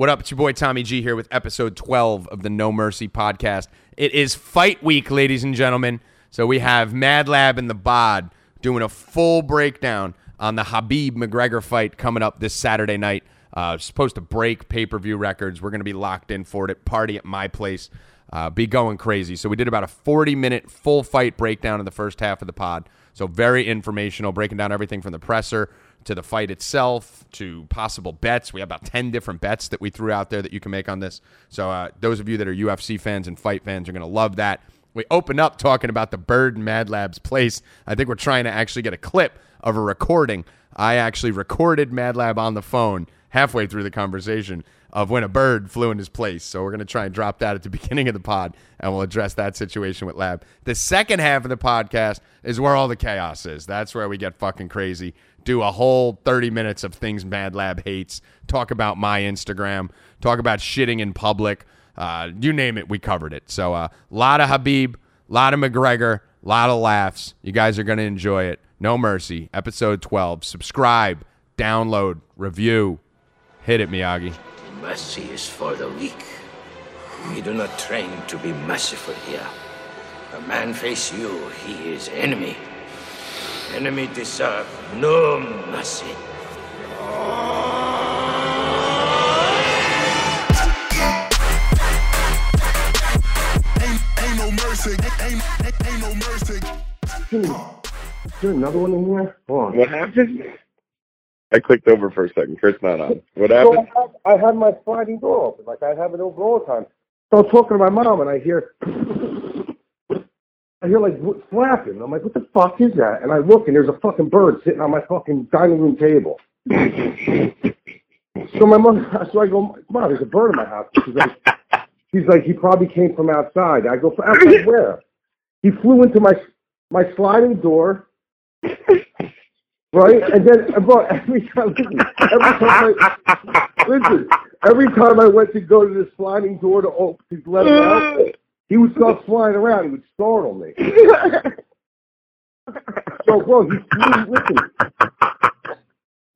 What up? It's your boy Tommy G here with episode 12 of the No Mercy podcast. It is fight week, ladies and gentlemen. So we have Mad Lab and the Bod doing a full breakdown on the Habib McGregor fight coming up this Saturday night. Uh, supposed to break pay per view records. We're going to be locked in for it. Party at my place. Uh, be going crazy. So we did about a 40 minute full fight breakdown in the first half of the pod. So very informational, breaking down everything from the presser to the fight itself to possible bets. We have about 10 different bets that we threw out there that you can make on this. So, uh, those of you that are UFC fans and fight fans are going to love that. We opened up talking about the bird in Mad Lab's place. I think we're trying to actually get a clip of a recording. I actually recorded Mad Lab on the phone halfway through the conversation of when a bird flew in his place. So we're going to try and drop that at the beginning of the pod, and we'll address that situation with Lab. The second half of the podcast is where all the chaos is. That's where we get fucking crazy do a whole 30 minutes of things Mad Lab hates, talk about my Instagram, talk about shitting in public. Uh, you name it, we covered it. So a uh, lot of Habib, a lot of McGregor, a lot of laughs. You guys are going to enjoy it. No Mercy, episode 12. Subscribe, download, review. Hit it, Miyagi. Mercy is for the weak. We do not train to be merciful here. A man face you, he is enemy. Enemy deserve no mercy. Ain't, no mercy. Ain't, ain't, no mercy. Is there another one in here? Hold on. What happened? I clicked over for a second. Chris not on. What happened? So I, had, I had my sliding door open, like I have it open all the time. So I'm talking to my mom, and I hear I hear like what's flapping. I'm like, what the fuck is that? And I look and there's a fucking bird sitting on my fucking dining room table. so my mom, so I go, mom, there's a bird in my house. She's like, she's like, he probably came from outside. I go, outside where? He flew into my my sliding door. Right, and then about every time, listen, every time I, listen, every time I went to go to the sliding door to open, to let him out, he would start flying around. He would startle me. so, bro, he flew. Listen,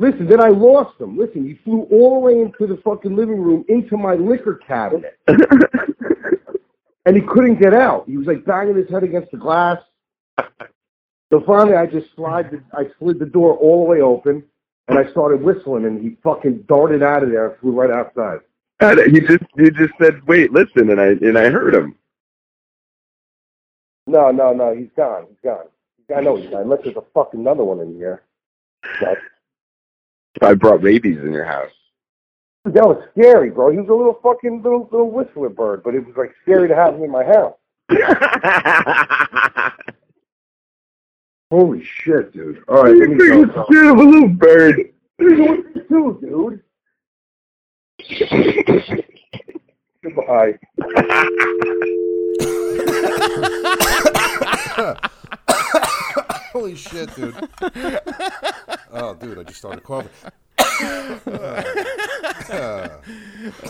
listen. Then I lost him. Listen, he flew all the way into the fucking living room, into my liquor cabinet, and he couldn't get out. He was like banging his head against the glass. So finally, I just slid. The, I slid the door all the way open, and I started whistling, and he fucking darted out of there and flew right outside. And he just he just said, "Wait, listen," and I and I heard him. No, no, no. He's gone. He's gone. I know he's gone. Unless there's a fucking another one in here. But, I brought rabies in your house. That was scary, bro. He was a little fucking little little whistler bird, but it was like scary to have him in my house. Holy shit, dude! All right, let me go. Shit of a little bird. What dude? Goodbye. Holy shit, dude. Oh, dude, I just started coughing.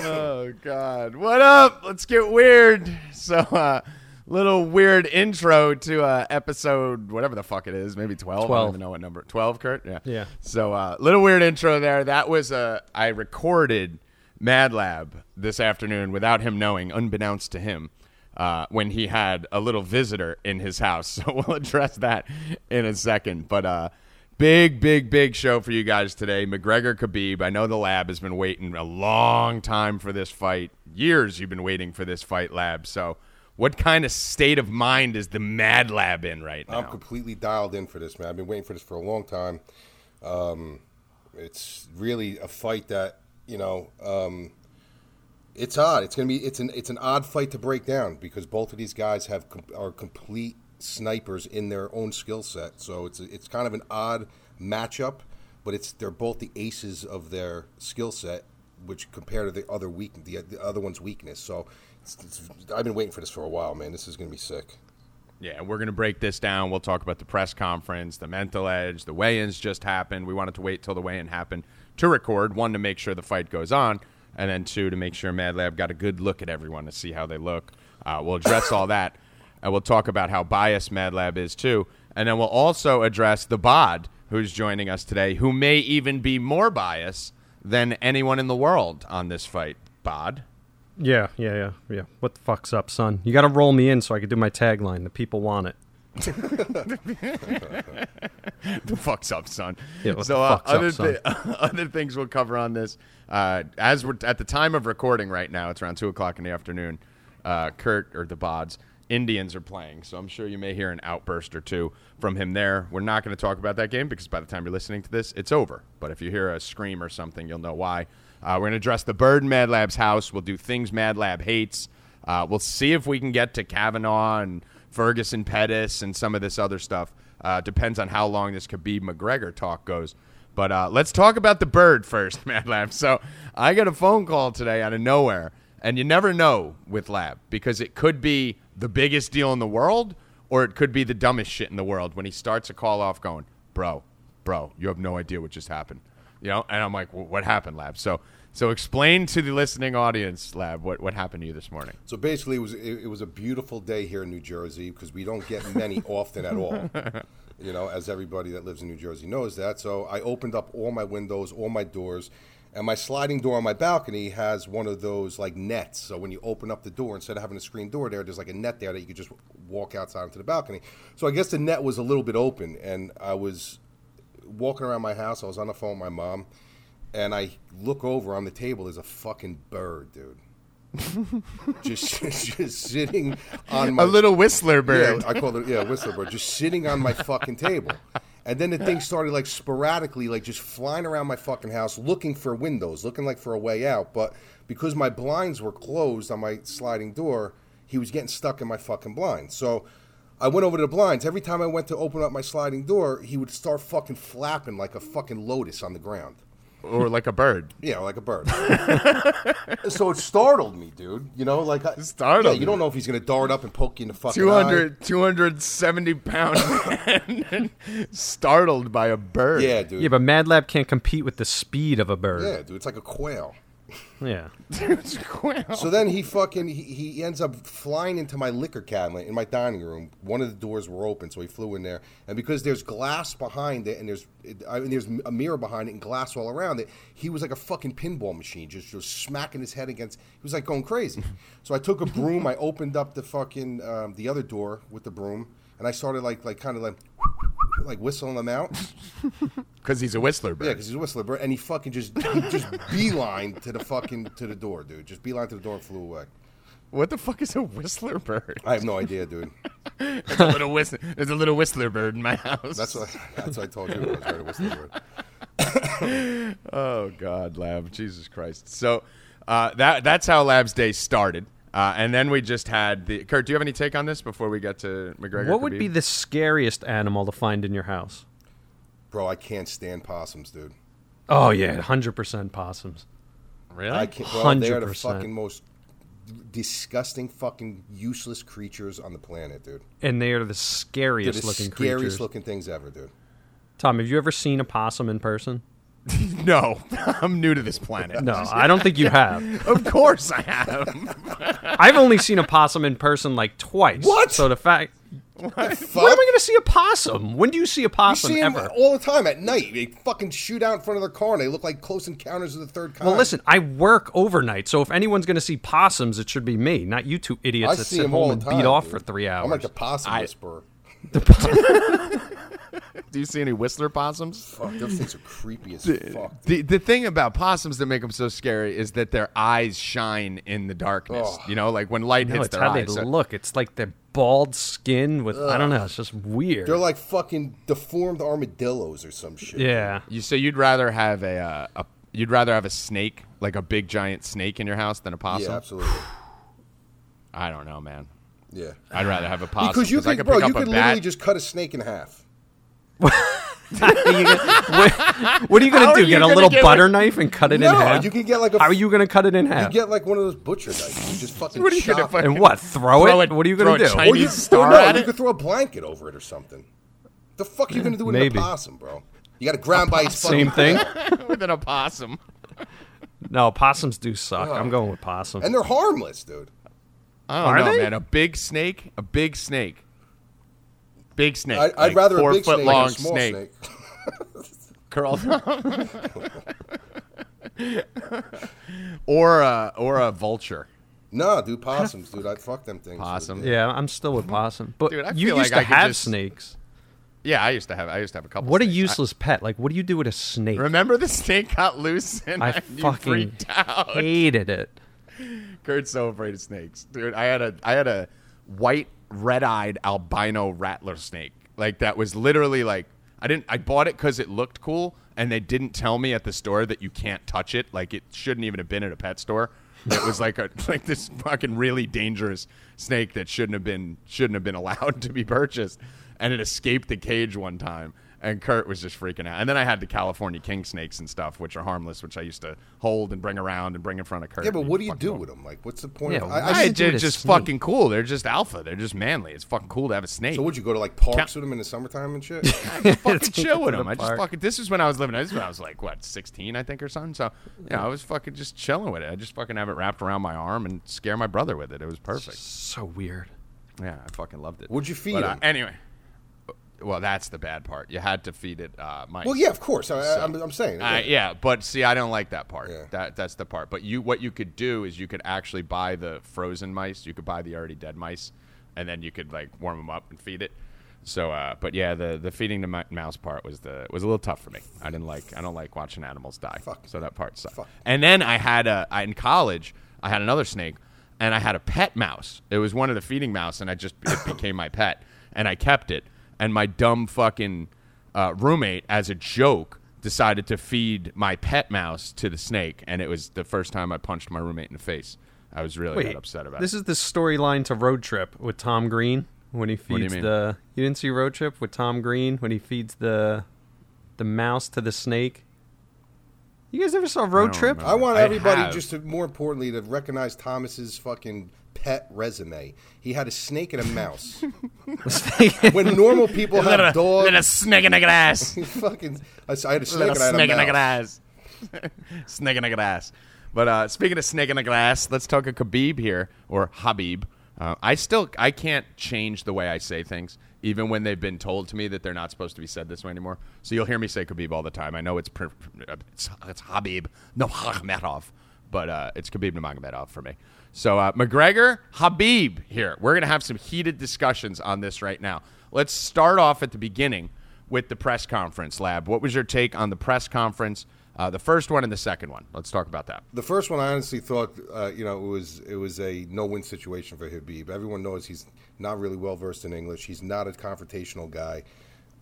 oh God! What up? Let's get weird. So, uh, little weird intro to uh, episode whatever the fuck it is, maybe twelve. 12. I don't even know what number. Twelve, Kurt. Yeah. Yeah. So, uh, little weird intro there. That was uh, I recorded Mad Lab this afternoon without him knowing, unbeknownst to him uh, when he had a little visitor in his house. So we'll address that in a second. But uh, big, big, big show for you guys today. McGregor Khabib. I know the lab has been waiting a long time for this fight. Years you've been waiting for this fight, lab. So. What kind of state of mind is the Mad Lab in right now? I'm completely dialed in for this, man. I've been waiting for this for a long time. Um, it's really a fight that you know um, it's odd. It's gonna be it's an it's an odd fight to break down because both of these guys have are complete snipers in their own skill set. So it's it's kind of an odd matchup, but it's they're both the aces of their skill set, which compare to the other weak the, the other one's weakness. So it's, it's, I've been waiting for this for a while, man. This is gonna be sick. Yeah, we're going to break this down. We'll talk about the press conference, the mental edge, the weigh ins just happened. We wanted to wait till the weigh in happened to record, one, to make sure the fight goes on, and then two to make sure Mad Lab got a good look at everyone to see how they look. Uh, we'll address all that, and we'll talk about how biased Mad Lab is too, and then we'll also address the Bod who's joining us today, who may even be more biased than anyone in the world on this fight. Bod. Yeah, yeah, yeah, yeah. What the fuck's up, son? You got to roll me in so I can do my tagline. The people want it. the fuck's up, son? Yeah, so uh, fuck's up, other son? other things we'll cover on this. Uh, as we're at the time of recording right now, it's around two o'clock in the afternoon. Uh, Kurt or the Bods Indians are playing, so I'm sure you may hear an outburst or two from him there. We're not going to talk about that game because by the time you're listening to this, it's over. But if you hear a scream or something, you'll know why. Uh, we're going to address the bird in Mad Lab's house. We'll do things Mad Lab hates. Uh, we'll see if we can get to Kavanaugh and Ferguson Pettis and some of this other stuff. Uh, depends on how long this Khabib McGregor talk goes. But uh, let's talk about the bird first, Mad Lab. So I got a phone call today out of nowhere, and you never know with Lab because it could be the biggest deal in the world or it could be the dumbest shit in the world when he starts a call off going, bro, bro, you have no idea what just happened. You know, and I'm like, well, what happened, Lab? So, so explain to the listening audience, Lab, what, what happened to you this morning. So basically, it was it, it was a beautiful day here in New Jersey because we don't get many often at all. You know, as everybody that lives in New Jersey knows that. So I opened up all my windows, all my doors, and my sliding door on my balcony has one of those like nets. So when you open up the door, instead of having a screen door there, there's like a net there that you could just walk outside onto the balcony. So I guess the net was a little bit open, and I was walking around my house. I was on the phone with my mom, and I look over on the table. There's a fucking bird, dude. just, just sitting on my A little whistler bird. yeah, I call it yeah, whistler bird, just sitting on my fucking table. And then the thing started like sporadically, like just flying around my fucking house, looking for windows, looking like for a way out. But because my blinds were closed on my sliding door, he was getting stuck in my fucking blinds. So I went over to the blinds. Every time I went to open up my sliding door, he would start fucking flapping like a fucking lotus on the ground. Or like a bird. Yeah, like a bird. so it startled me, dude. You know, like I, Startled Yeah, you you. don't know if he's gonna dart up and poke you in the fucking 200, 270 pound man startled by a bird. Yeah, dude. Yeah, but Mad Lab can't compete with the speed of a bird. Yeah, dude, it's like a quail. Yeah. It's quail. So then he fucking he, he ends up flying into my liquor cabinet in my dining room. One of the doors were open, so he flew in there. And because there's glass behind it, and there's I mean, there's a mirror behind it and glass all around it, he was like a fucking pinball machine, just just smacking his head against. He was like going crazy. so I took a broom, I opened up the fucking um, the other door with the broom, and I started like like kind of like like whistling them out. Because he's a whistler bird. Yeah, because he's a whistler bird, and he fucking just he just beeline to the fucking to the door, dude. Just beeline to the door and flew away. What the fuck is a whistler bird? I have no idea, dude. There's a little whistler. There's a little whistler bird in my house. That's what that's what I told you. It was right, a whistler bird. Oh God, Lab, Jesus Christ. So uh, that that's how Lab's day started, uh, and then we just had the. Kurt, do you have any take on this before we get to McGregor? What would be the scariest animal to find in your house? Bro, I can't stand possums, dude. Oh yeah, hundred percent possums. really? I can't. Bro, they are the fucking most disgusting, fucking useless creatures on the planet, dude. And they are the They're scariest the looking scariest creatures. looking things ever, dude. Tom, have you ever seen a possum in person? no, I'm new to this planet. No, I don't think you have. of course I have. I've only seen a possum in person like twice. What? So the fact. Fuck. Where am I going to see a possum? When do you see a You possum see ever? all the time at night. They fucking shoot out in front of their car, and they look like close encounters of the third kind. Well, listen, I work overnight, so if anyone's going to see possums, it should be me, not you two idiots I that sit home and time. beat off dude. for three hours. I'm like the possum I- whisperer. Do you see any whistler possums? Fuck, those things are creepy as fuck. The the thing about possums that make them so scary is that their eyes shine in the darkness. Oh. You know, like when light no, hits it's their how they eyes. So- look. It's like the bald skin with I don't know. It's just weird. They're like fucking deformed armadillos or some shit. yeah. You so you'd rather have a, uh, a you'd rather have a snake like a big giant snake in your house than a possum? Yeah, absolutely. I don't know, man. Yeah. I'd rather have a possum Because you I could, could bro, pick you up could a literally bat. just cut a snake in half. what, what are you going to do? Get a little get butter rid- knife and cut it no, in half? you can get like a. How are you going to cut it in half? You get like one of those butcher knives. You just fucking What are you chop. gonna and what? Throw, Throw it? it- What are you going to do? Chinese or you, star or no, at you it? could throw a blanket over it or something. The fuck are you gonna do with Maybe. an opossum, bro? You got to ground by his Same thing. with an opossum. No, possums do suck. I'm going with possum. and they're harmless, dude. I don't Are know, they? man. A big snake, a big snake, big snake. I, I'd like rather four a big foot snake long than a small snake. curled. or a, or a vulture. No, dude, possums, dude. I'd fuck them things. Possum. Yeah, I'm still with possum. But Dude, I you used like to I have just- snakes. Yeah, I used to have I used to have a couple. What a snakes. useless pet. Like, what do you do with a snake? Remember the snake got loose and I you fucking freaked out. hated it. Kurt's so afraid of snakes, dude. I had a I had a white red-eyed albino rattler snake. Like that was literally like I didn't I bought it because it looked cool, and they didn't tell me at the store that you can't touch it. Like it shouldn't even have been at a pet store. It was like a like this fucking really dangerous snake that shouldn't have been shouldn't have been allowed to be purchased, and it escaped the cage one time. And Kurt was just freaking out. And then I had the California king snakes and stuff, which are harmless, which I used to hold and bring around and bring in front of Kurt. Yeah, but what do you do them. with them? Like, what's the point? Yeah, of, I, I, I, they're with just snake? fucking cool. They're just alpha. They're just manly. It's fucking cool to have a snake. so would you go to like parks Count- with them in the summertime and shit? I fucking chill with them. the I just fucking. This is when I was living. This is when I was like what, sixteen, I think, or something. So yeah, I was fucking just chilling with it. I just fucking have it wrapped around my arm and scare my brother with it. It was perfect. So weird. Yeah, I fucking loved it. Would you feed But, uh, him? anyway? Well, that's the bad part. You had to feed it uh, mice. well, yeah, of course. I, I'm, I'm saying. Uh, yeah, but see, I don't like that part. Yeah. That that's the part. But you, what you could do is you could actually buy the frozen mice. You could buy the already dead mice, and then you could like warm them up and feed it. So, uh, but yeah, the the feeding the mouse part was the was a little tough for me. I didn't like I don't like watching animals die. Fuck. So that part sucked. Fuck. And then I had a I, in college I had another snake, and I had a pet mouse. It was one of the feeding mouse, and I just it became my pet, and I kept it. And my dumb fucking uh, roommate, as a joke, decided to feed my pet mouse to the snake, and it was the first time I punched my roommate in the face. I was really Wait, that upset about this is the storyline to Road Trip with Tom Green when he do you feeds mean? the. You didn't see Road Trip with Tom Green when he feeds the, the mouse to the snake. You guys ever saw Road don't Trip? remember. I want everybody have. just to, more importantly, to recognize Thomas's fucking pet resume. He had a snake and a mouse. when normal people little, have dogs, little snake in the grass. fucking. I had a snake little and I had snake a in the mouse. grass. snake in the grass. But uh, speaking of snake in a grass, let's talk a Khabib here or Habib. Uh, I still I can't change the way I say things, even when they've been told to me that they're not supposed to be said this way anymore. So you'll hear me say Khabib all the time. I know it's it's, it's Habib Nurmagomedov, but uh, it's Khabib Nurmagomedov for me. So uh, McGregor Habib here. We're gonna have some heated discussions on this right now. Let's start off at the beginning with the press conference. Lab, what was your take on the press conference? Uh, the first one and the second one. Let's talk about that. The first one, I honestly thought, uh, you know, it was it was a no-win situation for Habib. Everyone knows he's not really well versed in English. He's not a confrontational guy.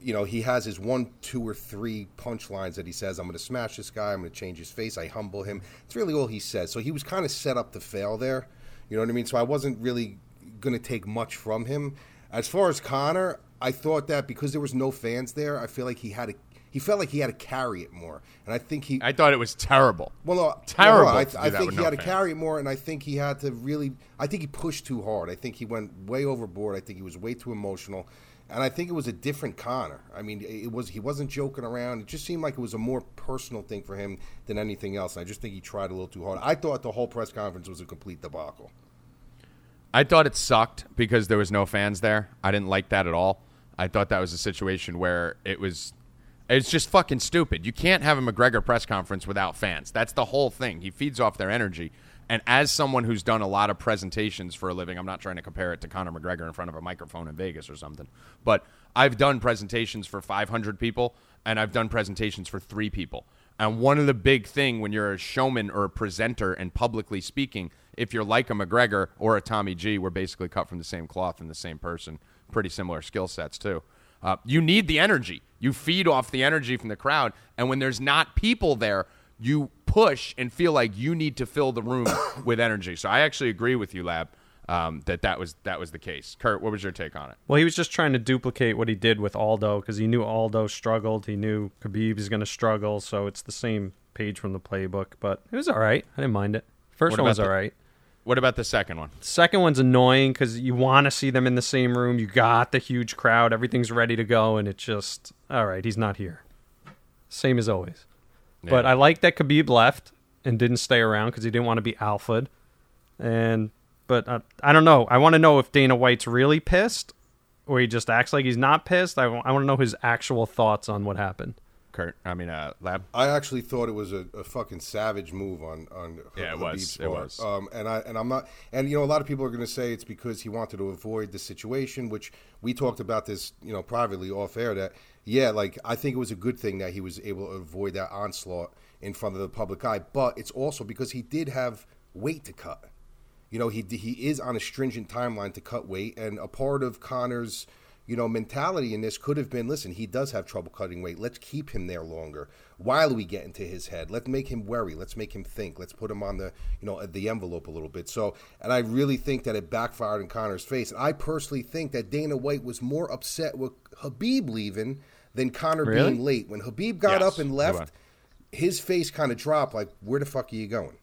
You know, he has his one, two, or three punchlines that he says, "I'm going to smash this guy. I'm going to change his face. I humble him." It's really all he says. So he was kind of set up to fail there. You know what I mean? So I wasn't really going to take much from him. As far as Conor, I thought that because there was no fans there, I feel like he had to. He felt like he had to carry it more, and I think he. I thought it was terrible. Well, no, Terrible no, I, I think he no had to carry it more, and I think he had to really. I think he pushed too hard. I think he went way overboard. I think he was way too emotional, and I think it was a different Conor. I mean, it was he wasn't joking around. It just seemed like it was a more personal thing for him than anything else. And I just think he tried a little too hard. I thought the whole press conference was a complete debacle. I thought it sucked because there was no fans there. I didn't like that at all. I thought that was a situation where it was it's just fucking stupid. You can't have a McGregor press conference without fans. That's the whole thing. He feeds off their energy. And as someone who's done a lot of presentations for a living, I'm not trying to compare it to Conor McGregor in front of a microphone in Vegas or something, but I've done presentations for 500 people and I've done presentations for 3 people. And one of the big thing when you're a showman or a presenter and publicly speaking, if you're like a McGregor or a Tommy G, we're basically cut from the same cloth and the same person. Pretty similar skill sets too. Uh, you need the energy. You feed off the energy from the crowd, and when there's not people there, you push and feel like you need to fill the room with energy. So I actually agree with you, Lab, um, that that was that was the case. Kurt, what was your take on it? Well, he was just trying to duplicate what he did with Aldo because he knew Aldo struggled. He knew Khabib is going to struggle, so it's the same page from the playbook. But it was all right. I didn't mind it. First one was about all the- right. What about the second one? Second one's annoying because you want to see them in the same room. You got the huge crowd. Everything's ready to go, and it's just all right. He's not here. Same as always. But I like that Khabib left and didn't stay around because he didn't want to be alphaed. And but uh, I don't know. I want to know if Dana White's really pissed, or he just acts like he's not pissed. I want to know his actual thoughts on what happened. Kurt. I mean, uh, Lab. I actually thought it was a, a fucking savage move on on Yeah, it was. It part. was. Um, and I and I'm not. And you know, a lot of people are going to say it's because he wanted to avoid the situation, which we talked about this, you know, privately off air. That yeah, like I think it was a good thing that he was able to avoid that onslaught in front of the public eye. But it's also because he did have weight to cut. You know, he he is on a stringent timeline to cut weight, and a part of Conor's you know, mentality in this could have been listen, he does have trouble cutting weight. Let's keep him there longer while we get into his head. Let's make him worry. Let's make him think. Let's put him on the, you know, the envelope a little bit. So, and I really think that it backfired in Conor's face. And I personally think that Dana White was more upset with Habib leaving than Conor Really? being late. When Habib got Yes, up and left, his face kind of dropped like, where the fuck are you going?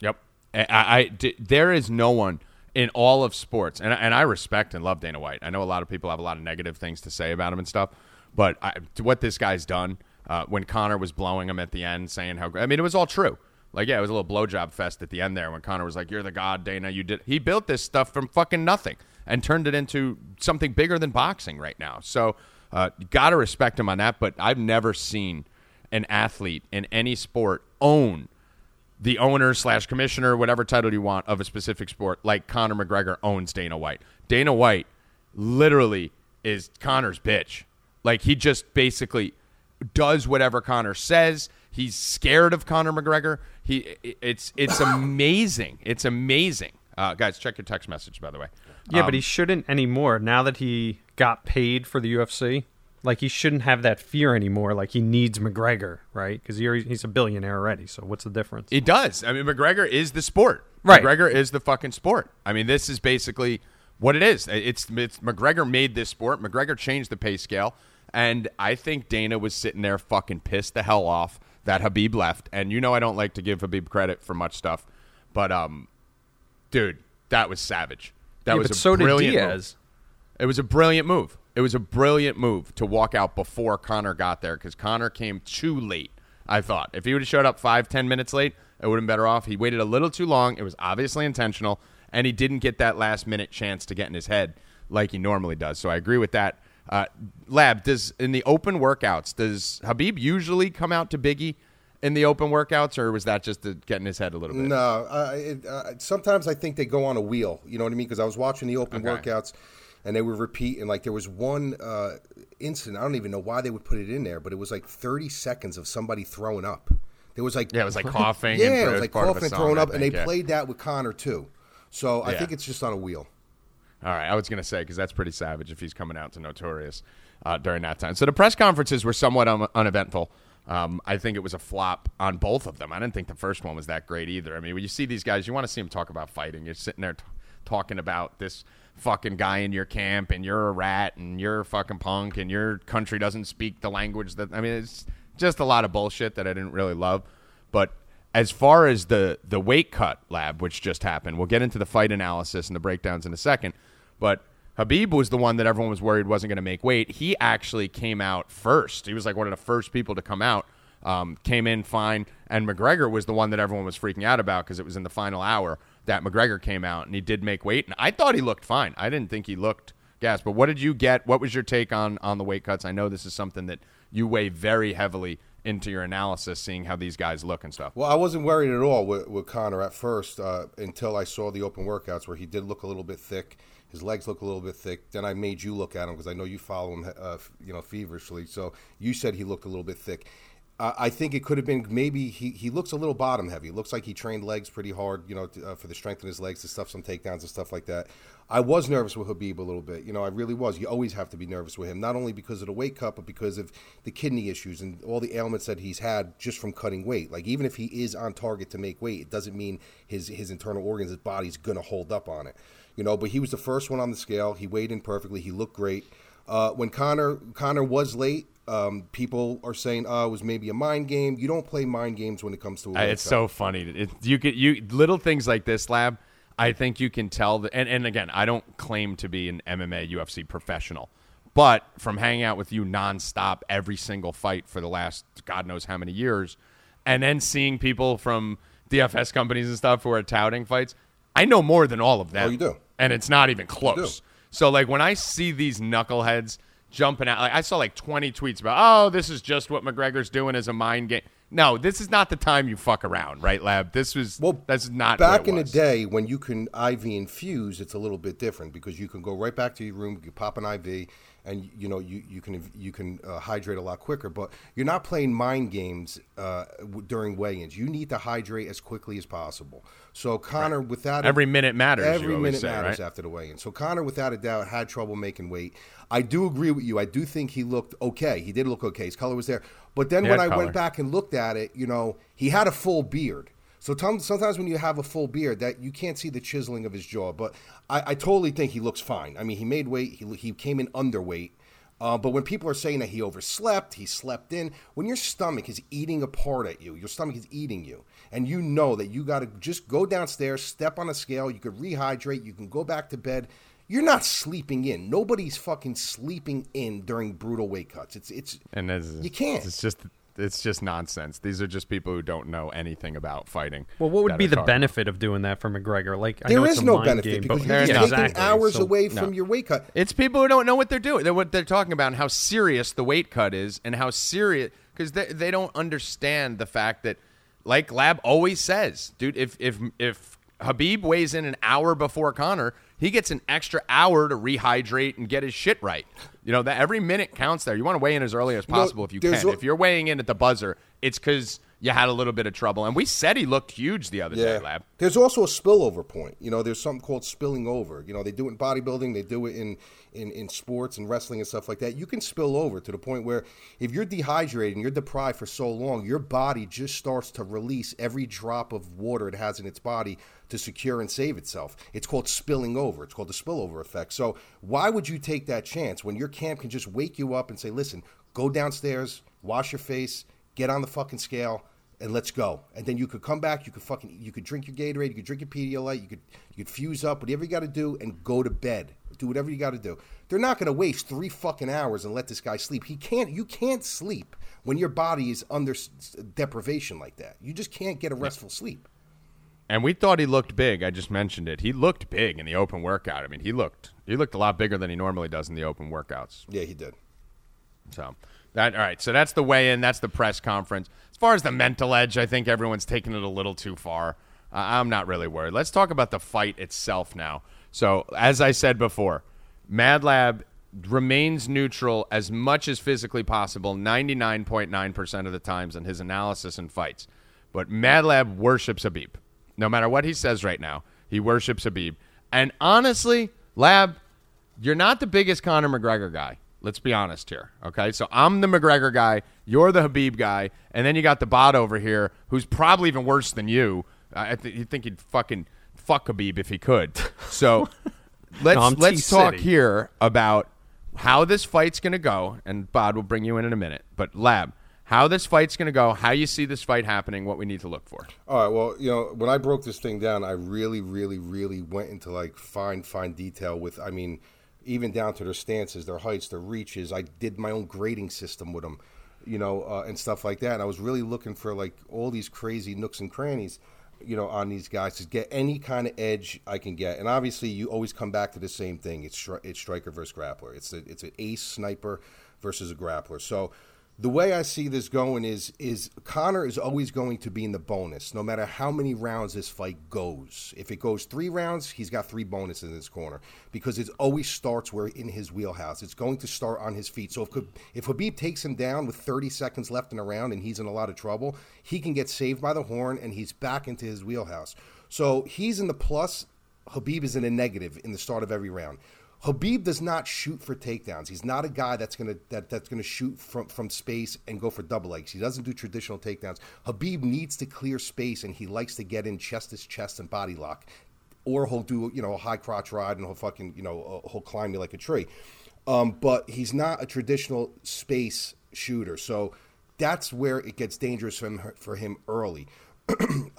Yep. i i there is no one in all of sports, and, and I respect and love Dana White. I know a lot of people have a lot of negative things to say about him and stuff, but I, what this guy's done uh, when Conor was blowing him at the end, saying how I mean it was all true. Like yeah, it was a little blowjob fest at the end there when Conor was like, "You're the god, Dana. You did." He built this stuff from fucking nothing and turned it into something bigger than boxing right now. So uh, got to respect him on that. But I've never seen an athlete in any sport own the owner slash commissioner, whatever title you want of a specific sport, like Conor McGregor owns Dana White. Dana White literally is Conor's bitch. Like he just basically does whatever Conor says. He's scared of Conor McGregor. He it's it's amazing. It's amazing. Uh, guys, check your text message by the way. Yeah, Um, but he shouldn't anymore. Now that he got paid for the UFC, like he shouldn't have that fear anymore. Like he needs McGregor, right? Because he's a billionaire already. So what's the difference? It does. I mean, McGregor is the sport. Right. McGregor is the fucking sport. I mean, this is basically what it is. It's, it's McGregor made this sport. McGregor changed the pay scale, and I think Dana was sitting there fucking pissed the hell off that Habib left. And you know, I don't like to give Habib credit for much stuff, but um, dude, that was savage. That Yeah, was a so did brilliant move. Diaz. It was a brilliant move. It was a brilliant move to walk out before Conor got there because Conor came too late. I thought if he would have showed up five ten minutes late, it would have been better off. He waited a little too long. It was obviously intentional, and he didn't get that last minute chance to get in his head like he normally does. So I agree with that. Uh, Lab does in the open workouts. Does Habib usually come out to Biggie in the open workouts, or was that just to get in his head a little bit? No, uh, it, uh, sometimes I think they go on a wheel. You know what I mean? Because I was watching the open Okay. workouts, and they were repeating. Like there was one uh, incident. I don't even know why they would put it in there, but it was like 30 seconds of somebody throwing up. There was like Yeah, it was like coughing. yeah, and it it was like coughing and throwing up, and they yeah. played that with Conor too. So I Yeah. think it's just on a wheel. All right, I was going to say because that's pretty savage if he's coming out to Notorious uh, during that time. So the press conferences were somewhat un- uneventful. Um, I think it was a flop on both of them. I didn't think the first one was that great either. I mean, when you see these guys, you want to see them talk about fighting. You're sitting there t- talking about this fucking guy in your camp, and you're a rat, and you're a fucking punk, and your country doesn't speak the language that. I mean, it's just a lot of bullshit that I didn't really love. But as far as the the weight cut lab, which just happened, we'll get into the fight analysis and the breakdowns in a second. But Habib was the one that everyone was worried wasn't going to make weight. He actually came out first. He was like one of the first people to come out. Um, came in fine, and McGregor was the one that everyone was freaking out about because it was in the final hour that McGregor came out and he did make weight. And I thought he looked fine. I didn't think he looked gas. But what did you get? What was your take on on the weight cuts? I know this is something that you weigh very heavily into your analysis, seeing how these guys look and stuff. Well, I wasn't worried at all with, with Conor at first uh, until I saw the open workouts where he did look a little bit thick. His legs look a little bit thick. Then I made you look at him because I know you follow him, uh, you know, feverishly. So you said he looked a little bit thick. Uh, I think it could have been maybe he, he looks a little bottom heavy. It looks like he trained legs pretty hard, you know, to, uh, for the strength in his legs to stuff some takedowns and stuff like that. I was nervous with Habib a little bit. You know, I really was. You always have to be nervous with him, not only because of the weight cut, but because of the kidney issues and all the ailments that he's had just from cutting weight. Like even if he is on target to make weight, it doesn't mean his his internal organs, his body's gonna hold up on it. You know, but he was the first one on the scale. He weighed in perfectly. He looked great. Uh, when Conor Conor was late, um, people are saying, "Oh, it was maybe a mind game." You don't play mind games when it comes to a it's so funny. It, you get you little things like this, lab. I think you can tell that. And, and again, I don't claim to be an MMA UFC professional, but from hanging out with you nonstop every single fight for the last God knows how many years, and then seeing people from DFS companies and stuff who are touting fights, I know more than all of them. Oh, you do. and it's not even close. So like when I see these knuckleheads jumping out. Like I saw like 20 tweets about, oh, this is just what McGregor's doing as a mind game. No, this is not the time you fuck around, right, Lab? This was Well, that's not back in the day when you can IV infuse, it's a little bit different because you can go right back to your room, you pop an IV, and you know you, you can you can uh, hydrate a lot quicker. But you're not playing mind games uh, w- during weigh-ins. You need to hydrate as quickly as possible. So Conor, without Every minute matters. Every minute say, matters right? after the weigh-in. So Conor, without a doubt, had trouble making weight. I do agree with you. I do think he looked okay. He did look okay. His color was there. But then He when I color. went back and looked at it, you know, he had a full beard. So tom- sometimes when you have a full beard, that you can't see the chiseling of his jaw. But I, I totally think he looks fine. I mean, he made weight. He, he came in underweight. Uh, but when people are saying that he overslept, he slept in, when your stomach is eating apart at you, your stomach is eating you, and you know that you got to just go downstairs, step on a scale, you could rehydrate, you can go back to bed. You're not sleeping in. Nobody's fucking sleeping in during brutal weight cuts. It's it's And this, You can't. It's just it's just nonsense. These are just people who don't know anything about fighting. Well, what would be the talking. benefit of doing that for McGregor? Like, I there know is it's a no mind benefit game, because but you're There- just no. taking exactly. hours So- away no. from your weight cut. It's people who don't know what they're doing. They're, what they're talking about and how serious the weight cut is and how serious because they, they don't understand the fact that, like Lab always says, dude, if if if Habib weighs in an hour before Conor, he gets an extra hour to rehydrate and get his shit right. You know that every minute counts there. You want to weigh in as early as possible if you can. a- if you're weighing in at the buzzer, it's because you had a little bit of trouble. And we said he looked huge the other day, Lab. There's also a spillover point. You know, there's something called spilling over. You know, they do it in bodybuilding, they do it in, in, in sports and wrestling and stuff like that. You can spill over to the point where if you're dehydrated and you're deprived for so long, your body just starts to release every drop of water it has in its body to secure and save itself. It's called spilling over. It's called the spillover effect. So why would you take that chance when your camp can just wake you up and say, listen, go downstairs, wash your face, get on the fucking scale, and let's go. And then you could come back. You could fucking you could drink your Gatorade. You could drink your Pedialyte. You could you could fuse up whatever you got to do and go to bed. Do whatever you got to do. They're not going to waste three fucking hours and let this guy sleep. He can't. You can't sleep when your body is under deprivation like that. You just can't get a restful sleep. And we thought he looked big. I just mentioned it. He looked big in the open workout. I mean, he looked he looked a lot bigger than he normally does in the open workouts. Yeah, he did. So that all right. So that's the weigh in. That's the press conference. As far as the mental edge, I think everyone's taking it a little too far. Uh, I'm not really worried. Let's talk about the fight itself now. So as I said before, Mad Lab remains neutral as much as physically possible 99.9% of the times in his analysis and fights. But Mad Lab worships Habib. No matter what he says right now, he worships Habib. And honestly, Lab, you're not the biggest Conor McGregor guy. Let's be honest here. Okay. So I'm the McGregor guy. You're the Habib guy. And then you got the Bod over here who's probably even worse than you. I th- you think he'd fucking fuck Habib if he could. So let's, No, let's talk T-City. here about how this fight's going to go. And Bod will bring you in in a minute. But Lab, how this fight's going to go, how you see this fight happening, what we need to look for. All right. Well, you know, when I broke this thing down, I really, really, really went into like fine, fine detail with. I mean, even down to their stances, their heights, their reaches. I did my own grading system with them, you know, uh, and stuff like that. And I was really looking for like all these crazy nooks and crannies, you know, on these guys to get any kind of edge I can get. And obviously, you always come back to the same thing. It's stri- it's striker versus grappler. It's a, it's an ace sniper versus a grappler. So the way I see this going is is Conor is always going to be in the bonus, no matter how many rounds this fight goes. If it goes three rounds, he's got three bonuses in his corner because it always starts where in his wheelhouse. It's going to start on his feet. So if if Habib takes him down with 30 seconds left in a round and he's in a lot of trouble, he can get saved by the horn and he's back into his wheelhouse. So he's in the plus. Habib is in a negative in the start of every round. Habib does not shoot for takedowns. He's not a guy that's gonna that, that's gonna shoot from, from space and go for double legs. He doesn't do traditional takedowns. Habib needs to clear space and he likes to get in chest to chest and body lock. Or he'll do, you know, a high crotch ride and he'll fucking, you know, uh, he'll climb you like a tree. Um, but he's not a traditional space shooter. So that's where it gets dangerous for him, for him early.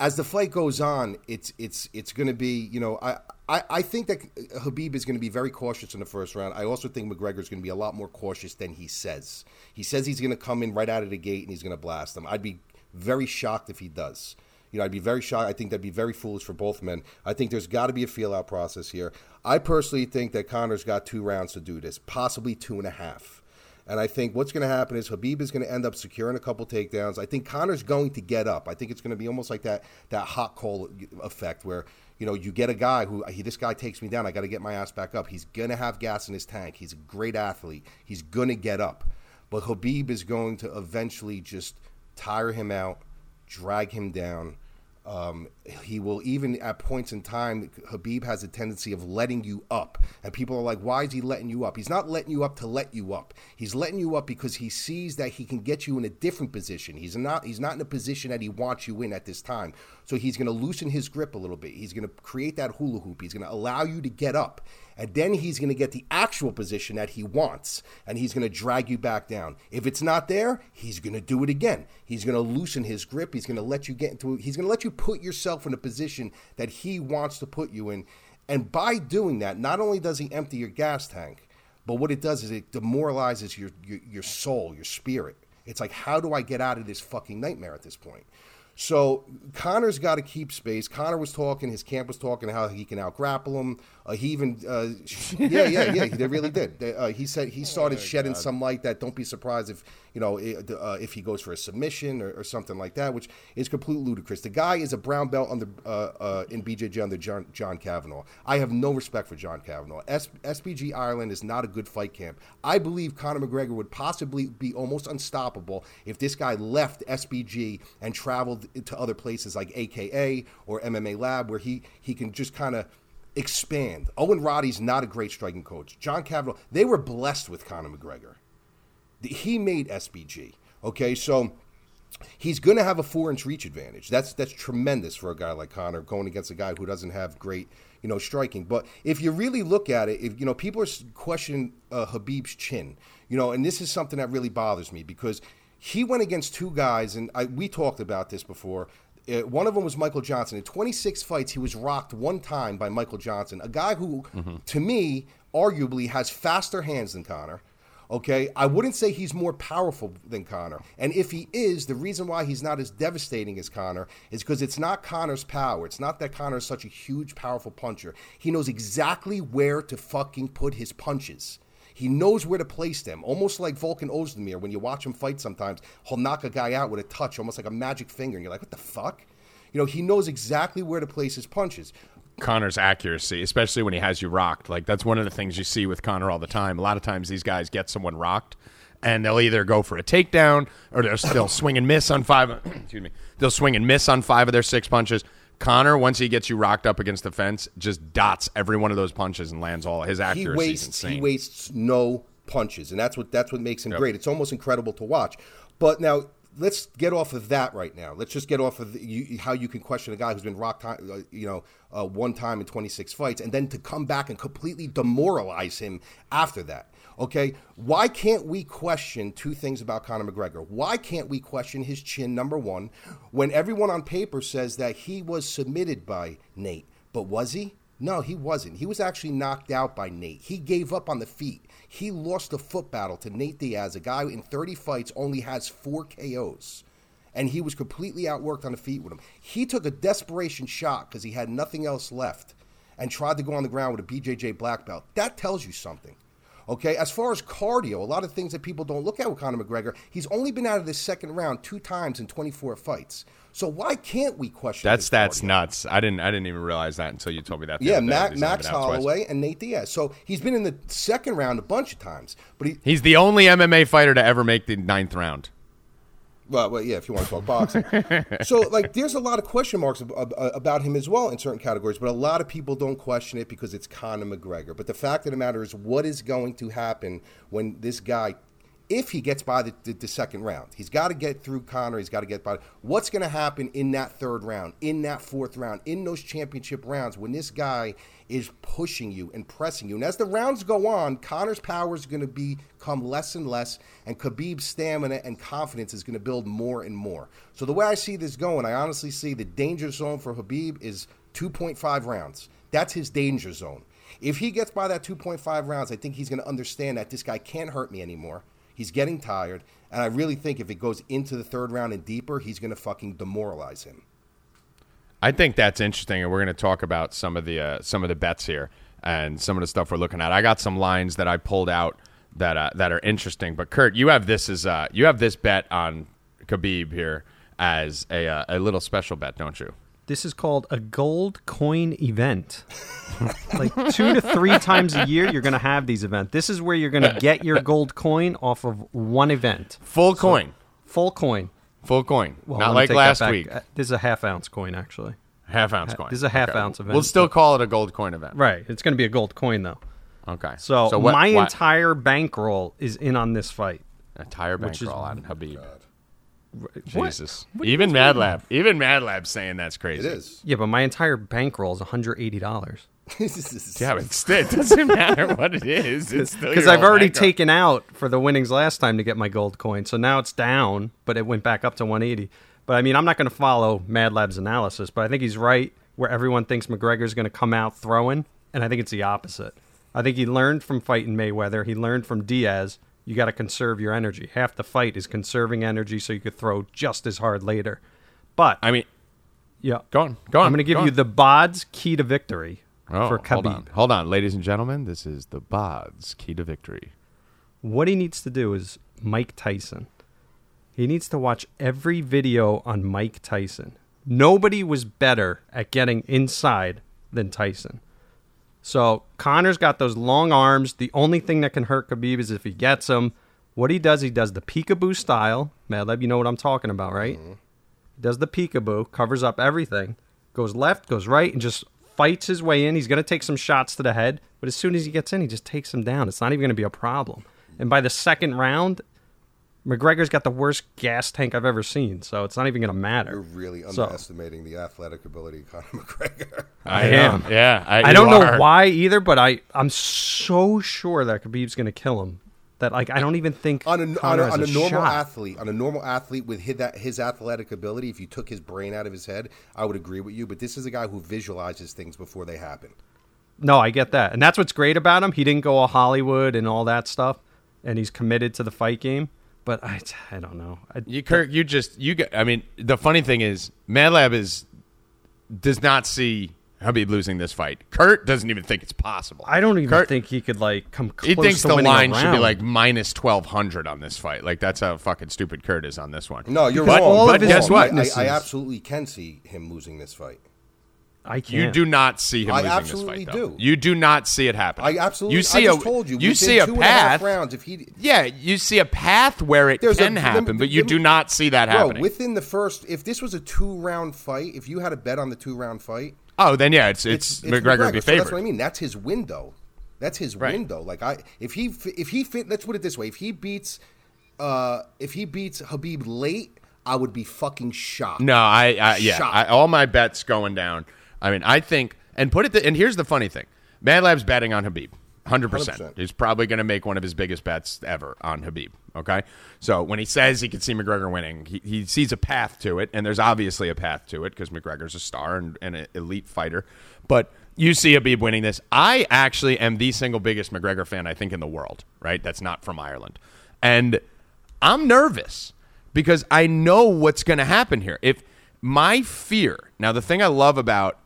as the fight goes on, it's it's it's going to be you know I, I I think that Habib is going to be very cautious in the first round. I also think McGregor is going to be a lot more cautious than he says. He says he's going to come in right out of the gate and he's going to blast them. I'd be very shocked if he does. You know, I'd be very shocked. I think that'd be very foolish for both men. I think there's got to be a feel out process here. I personally think that Conor's got two rounds to do this, possibly two and a half. And I think what's going to happen is Habib is going to end up securing a couple takedowns. I think Conor's going to get up. I think it's going to be almost like that that hot coal effect where you know you get a guy who he, this guy takes me down. I got to get my ass back up. He's to have gas in his tank. He's a great athlete. He's to get up. But Habib is going to eventually just tire him out, drag him down um, he will even at points in time, Habib has a tendency of letting you up. And people are like, why is he letting you up? He's not letting you up to let you up. He's letting you up because he sees that he can get you in a different position. He's not he's not in a position that he wants you in at this time. So he's going to loosen his grip a little bit. He's going to create that hula hoop. He's going to allow you to get up. And then he's going to get the actual position that he wants and he's going to drag you back down. If it's not there, he's going to do it again. He's going to loosen his grip. He's going to let you get into he's going to let you put yourself in a position that he wants to put you in. And by doing that, not only does he empty your gas tank, but what it does is it demoralizes your, your, your soul, your spirit. It's like, how do I get out of this fucking nightmare at this point? So Conor's got to keep space. Conor was talking, his camp was talking how he can out grapple him. Uh, he even, uh, yeah, yeah, yeah, they really did. They, uh, he said he started oh shedding God. some light that don't be surprised if you know uh, if he goes for a submission or, or, something like that, which is completely ludicrous. The guy is a brown belt uh, uh, in BJJ under John, John Kavanagh. I have no respect for John Kavanagh. S, SBG Ireland is not a good fight camp. I believe Conor McGregor would possibly be almost unstoppable if this guy left SBG and traveled to other places like AKA or MMA Lab, where he he can just kind of expand. Owen Roddy's not a great striking coach. John Kavanagh, they were blessed with Conor McGregor. He made SBG. Okay, so he's going to have a four-inch reach advantage. That's that's tremendous for a guy like Conor going against a guy who doesn't have great, you know, striking. But if you really look at it, if you know, people are questioning uh, Khabib's chin, you know, and this is something that really bothers me because he went against two guys, and I, we talked about this before. Uh, one of them was Michael Johnson. In 26 fights, he was rocked one time by Michael Johnson, a guy who, mm-hmm. to me, arguably has faster hands than Conor. Okay, I wouldn't say he's more powerful than Conor. And if he is, the reason why he's not as devastating as Conor is because it's not Conor's power. It's not that Conor is such a huge, powerful puncher. He knows exactly where to fucking put his punches. He knows where to place them, almost like Volkan Ozdemir. When you watch him fight, sometimes he'll knock a guy out with a touch, almost like a magic finger, and you're like, "What the fuck?" You know, he knows exactly where to place his punches. Conor's accuracy, especially when he has you rocked. Like that's one of the things you see with Conor all the time. A lot of times these guys get someone rocked, and they'll either go for a takedown or they'll, they'll swing and miss on five. excuse me. They'll swing and miss on five of their six punches. Conor, once he gets you rocked up against the fence, just dots every one of those punches and lands all his accuracy. He wastes, insane. He wastes no punches, and that's what that's what makes him yep. great. It's almost incredible to watch. But now let's get off of that right now. Let's just get off of the, you, how you can question a guy who's been rocked, uh, you know, uh, one time in 26 fights, and then to come back and completely demoralize him after that. Okay, why can't we question two things about Conor McGregor? Why can't we question his chin, number one, when everyone on paper says that he was submitted by Nate? But was he? No, he wasn't. He was actually knocked out by Nate. He gave up on the feet. He lost a foot battle to Nate Diaz, a guy in 30 fights only has four KOs. And he was completely outworked on the feet with him. He took a desperation shot because he had nothing else left and tried to go on the ground with a BJJ black belt. That tells you something. Okay, as far as cardio, a lot of things that people don't look at with Conor McGregor, he's only been out of the second round two times in 24 fights. So why can't we question? That's that's nuts. I didn't I didn't even realize that until you told me that. Yeah, Mac, Max Holloway and Nate Diaz. So he's been in the second round a bunch of times, but he, he's the only MMA fighter to ever make the ninth round. Well, well, yeah, if you want to talk boxing. so, like, there's a lot of question marks uh, about him as well in certain categories, but a lot of people don't question it because it's Conor McGregor. But the fact of the matter is, what is going to happen when this guy if he gets by the, the, the second round. He's got to get through Conor. He's got to get by. What's going to happen in that third round, in that fourth round, in those championship rounds when this guy is pushing you and pressing you? And as the rounds go on, Conor's power is going to become less and less, and Khabib's stamina and confidence is going to build more and more. So the way I see this going, I honestly see the danger zone for Khabib is 2.5 rounds. That's his danger zone. If he gets by that 2.5 rounds, I think he's going to understand that this guy can't hurt me anymore. He's getting tired, and I really think if it goes into the third round and deeper, he's going to fucking demoralize him. I think that's interesting, and we're going to talk about some of the uh, some of the bets here and some of the stuff we're looking at. I got some lines that I pulled out that uh, that are interesting. But Kurt, you have this as uh, you have this bet on Khabib here as a uh, a little special bet, don't you? This is called a gold coin event. like two to three times a year, you're going to have these events. This is where you're going to get your gold coin off of one event, Full coin, full coin. full coin, Well, not like last week. Uh, This is a half ounce coin, actually. Half ounce coin. this is a half ounce event. We'll still call it a gold coin event. Right. It's going to be a gold coin, though. Okay. So, what- my what- entire bankroll is in on this fight. entire which is- bankroll on Habib. What? Jesus. Even Mad Lab. Even Mad Lab saying that's crazy. is. Yeah, but my entire bankroll is $180. Yeah, but still, it doesn't matter what it is. It's still Because I've already bankroll. taken out for the winnings last time to get my gold coin. So now it's down, but it went back up to 180. But I mean, I'm not going to follow Mad Lab's analysis, but I think he's right where everyone thinks McGregor's going to come out throwing, and I think it's the opposite. I think he learned from fighting Mayweather. He learned from Diaz. You got to conserve your energy. Half the fight is conserving energy so you could throw just as hard later. But I mean, yeah, go on. Go on. I'm going to give go you on. the Bod's key to victory Oh, for hold on. Hold on, ladies and gentlemen. This is the Bod's key to victory. What he needs to do is Mike Tyson. He needs to watch every video on Mike Tyson. Nobody was better at getting inside than Tyson. So Conor's got those long arms. The only thing that can hurt Khabib is if he gets him. What he does, he does the peekaboo style. Madlab, you know what I'm talking about, right? Mm-hmm. He does the peekaboo, covers up everything, goes left, goes right, and just fights his way in. He's going to take some shots to the head, but as soon as he gets in, he just takes him down. It's not even going to be a problem. And by the second round, McGregor's got the worst gas tank I've ever seen, so it's not even going to matter. You're matter. really So- underestimating the athletic ability of Conor McGregor. I, am. Yeah. I, I don't know why either, but I I'm so sure that Khabib's going to kill him that like I don't even think on a, on a, has on a normal shot. athlete, on a normal athlete with his, that, his athletic ability, if you took his brain out of his head, I would agree with you. But this is a guy who visualizes things before they happen. No, I get that. And that's what's great about him. He didn't go all Hollywood and all that stuff, and he's committed to the fight game. But I, I don't know. I, You, Kirk, you just you get. I mean, the funny thing is, Mad Lab is does not see Habib losing this fight. Kurt doesn't even think it's possible. I don't even Kurt, think he could like come close he thinks to the line should be like minus twelve hundred on this fight. Like that's how fucking stupid Kurt is on this one. No, you're But- wrong. all but guess what? I, I absolutely can see him losing this fight. I can't. You do not see him I losing absolutely this fight. Though. do. You do not see it happen. I absolutely. You see I just a told you. You see a two and half path. rounds. If he, Yeah, you see a path where it There's a- can the- happen, the- but you the- do not see that bro, happening. within the first, if this was a two round fight, if you had a bet on the two round fight, oh, then yeah, it's it's, McGregor would be So that's what I mean. That's his window. That's his Right. window. Like I, if he if he fit, let's put it this way: if he beats, uh, if he beats Habib late, I would be fucking shocked. No, I, I yeah, Shocked. I, all my bets going down. I mean, I think, and put it. The, and here's the funny thing: Mad Lab's betting on Habib, hundred percent. 100%. He's probably going to make one of his biggest bets ever on Habib. Okay, so when he says he can see McGregor winning, he, he sees a path to it, and there's obviously a path to it because McGregor's a star and, and an elite fighter. But you see Habib winning this. I actually am the single biggest McGregor fan I think in the world. Right, that's not from Ireland, and I'm nervous because I know what's going to happen here. If my fear, now the thing I love about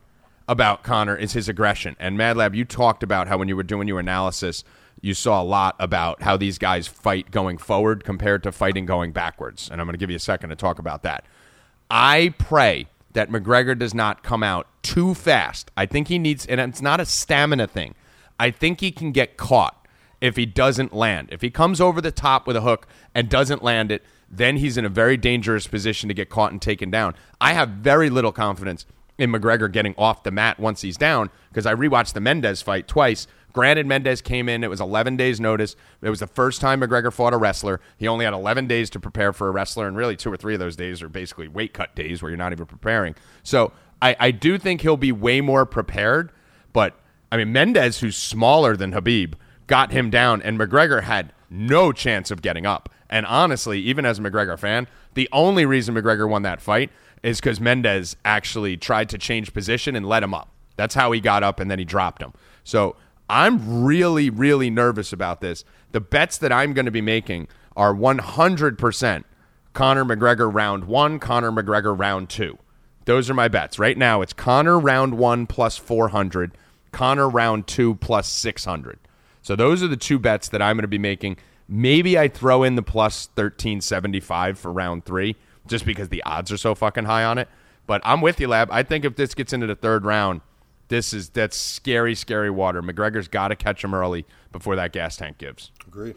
about Conor is his aggression. And Madlab, you talked about how when you were doing your analysis, you saw a lot about how these guys fight going forward compared to fighting going backwards. And I'm going to give you a second to talk about that. I pray that McGregor does not come out too fast. I think he needs, and it's not a stamina thing. I think he can get caught if he doesn't land. If he comes over the top with a hook and doesn't land it, then he's in a very dangerous position to get caught and taken down. I have very little confidence in McGregor getting off the mat once he's down because I rewatched the Mendes fight twice. Granted, Mendes came in, it was 11 days' notice. It was the first time McGregor fought a wrestler. He only had 11 days to prepare for a wrestler, and really two or three of those days are basically weight cut days where you're not even preparing. So I, I do think he'll be way more prepared, but I mean, Mendes, who's smaller than Habib, got him down, and McGregor had no chance of getting up. And honestly, even as a McGregor fan, the only reason McGregor won that fight is because Mendes actually tried to change position and let him up. That's how he got up, and then he dropped him. So I'm really, really nervous about this. The bets that I'm going to be making are 100% Conor McGregor round one, Conor McGregor round two. Those are my bets. Right now, it's Conor round one plus 400, Conor round two plus 600. So those are the two bets that I'm going to be making. Maybe I throw in the plus 1375 for round three just because the odds are so fucking high on it. But I'm with you, Lab. I think if this gets into the third round, this is that's scary, scary water. McGregor's got to catch him early before that gas tank gives. Agreed.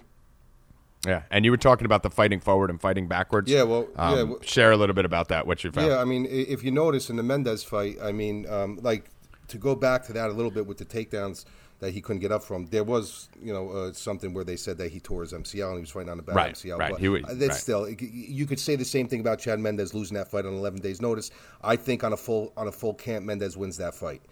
Yeah, and you were talking about the fighting forward and fighting backwards. Yeah, well, Um, yeah, well- share a little bit about that. What you found? Yeah, I mean, if you notice in the Mendes fight, I mean, um, like to go back to that a little bit with the takedowns that he couldn't get up from. There was, you know, uh, something where they said that he tore his MCL and he was fighting on a bad Right, MCL. right. But He would- uh, that's right. still, you could say the same thing about Chad Mendes losing that fight on 11 days' notice. I think on a full on a full camp, Mendes wins that fight.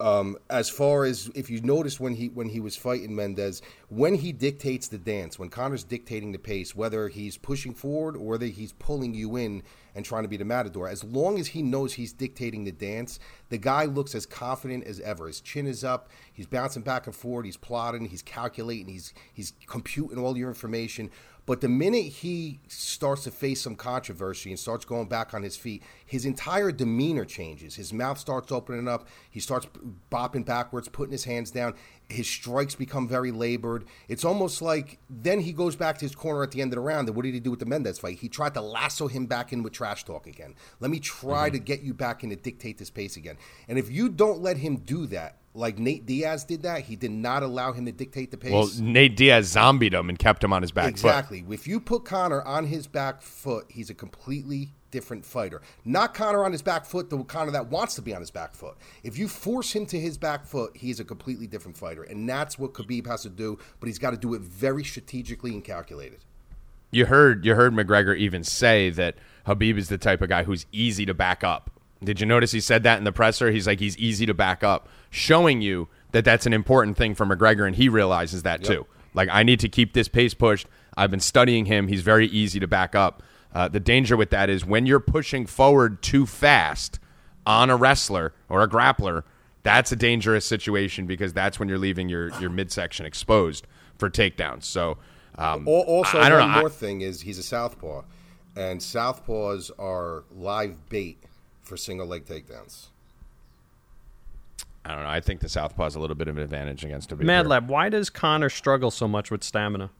Um, as far as if you notice when he when he was fighting Mendes, when he dictates the dance, when Conor's dictating the pace, whether he's pushing forward or whether he's pulling you in and trying to be the matador, as long as he knows he's dictating the dance, the guy looks as confident as ever. His chin is up, he's bouncing back and forth, he's plotting, he's calculating, he's he's computing all your information. But the minute he starts to face some controversy and starts going back on his feet, his entire demeanor changes. His mouth starts opening up. He starts bopping backwards, putting his hands down. His strikes become very labored. It's almost like then he goes back to his corner at the end of the round. And what did he do with the Mendes fight? He tried to lasso him back in with trash talk again. Let me try mm-hmm. to get you back in to dictate this pace again. And if you don't let him do that, like Nate Diaz did that, he did not allow him to dictate the pace. Well, Nate Diaz zombied him and kept him on his back foot. Exactly. If you put Conor on his back foot, he's a completely different fighter. Not Conor on his back foot, the Conor that wants to be on his back foot. If you force him to his back foot, he's a completely different fighter. And that's what Khabib has to do, but he's got to do it very strategically and calculated. You heard you heard McGregor even say that Habib is the type of guy who's easy to back up. Did you notice he said that in the presser? He's like he's easy to back up, showing you that that's an important thing for McGregor, and he realizes that too. Like I need to keep this pace pushed. I've been studying him. He's very easy to back up. Uh, the danger with that is when you're pushing forward too fast on a wrestler or a grappler, that's a dangerous situation because that's when you're leaving your your midsection exposed for takedowns. So. Um, Also, I I don't one know. I- more thing is he's a southpaw, and southpaws are live bait for single leg takedowns. I don't know. I think the southpaw is a little bit of an advantage against a Mad. Lab, why does Conor struggle so much with stamina?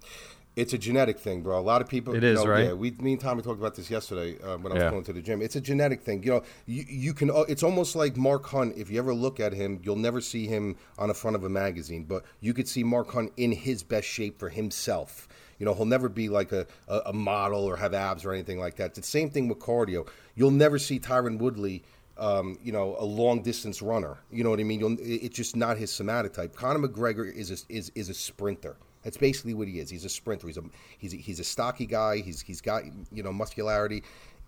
It's a genetic thing, bro. A lot of people. It is know, right? Yeah, we, me and Tommy talked about this yesterday uh, when I was Yeah. going to the gym. It's a genetic thing. You know, you, you can. uh, It's almost like Mark Hunt. If you ever look at him, you'll never see him on the front of a magazine, but you could see Mark Hunt in his best shape for himself. You know, he'll never be like a, a, a model or have abs or anything like that. It's the same thing with cardio. You'll never see Tyron Woodley. Um, you know, a long distance runner. You know what I mean? You'll, it's just not his somatotype. Conor McGregor is a, is is a sprinter. That's basically what he is. He's a sprinter. He's a he's a, he's a stocky guy. He's he's got you know muscularity,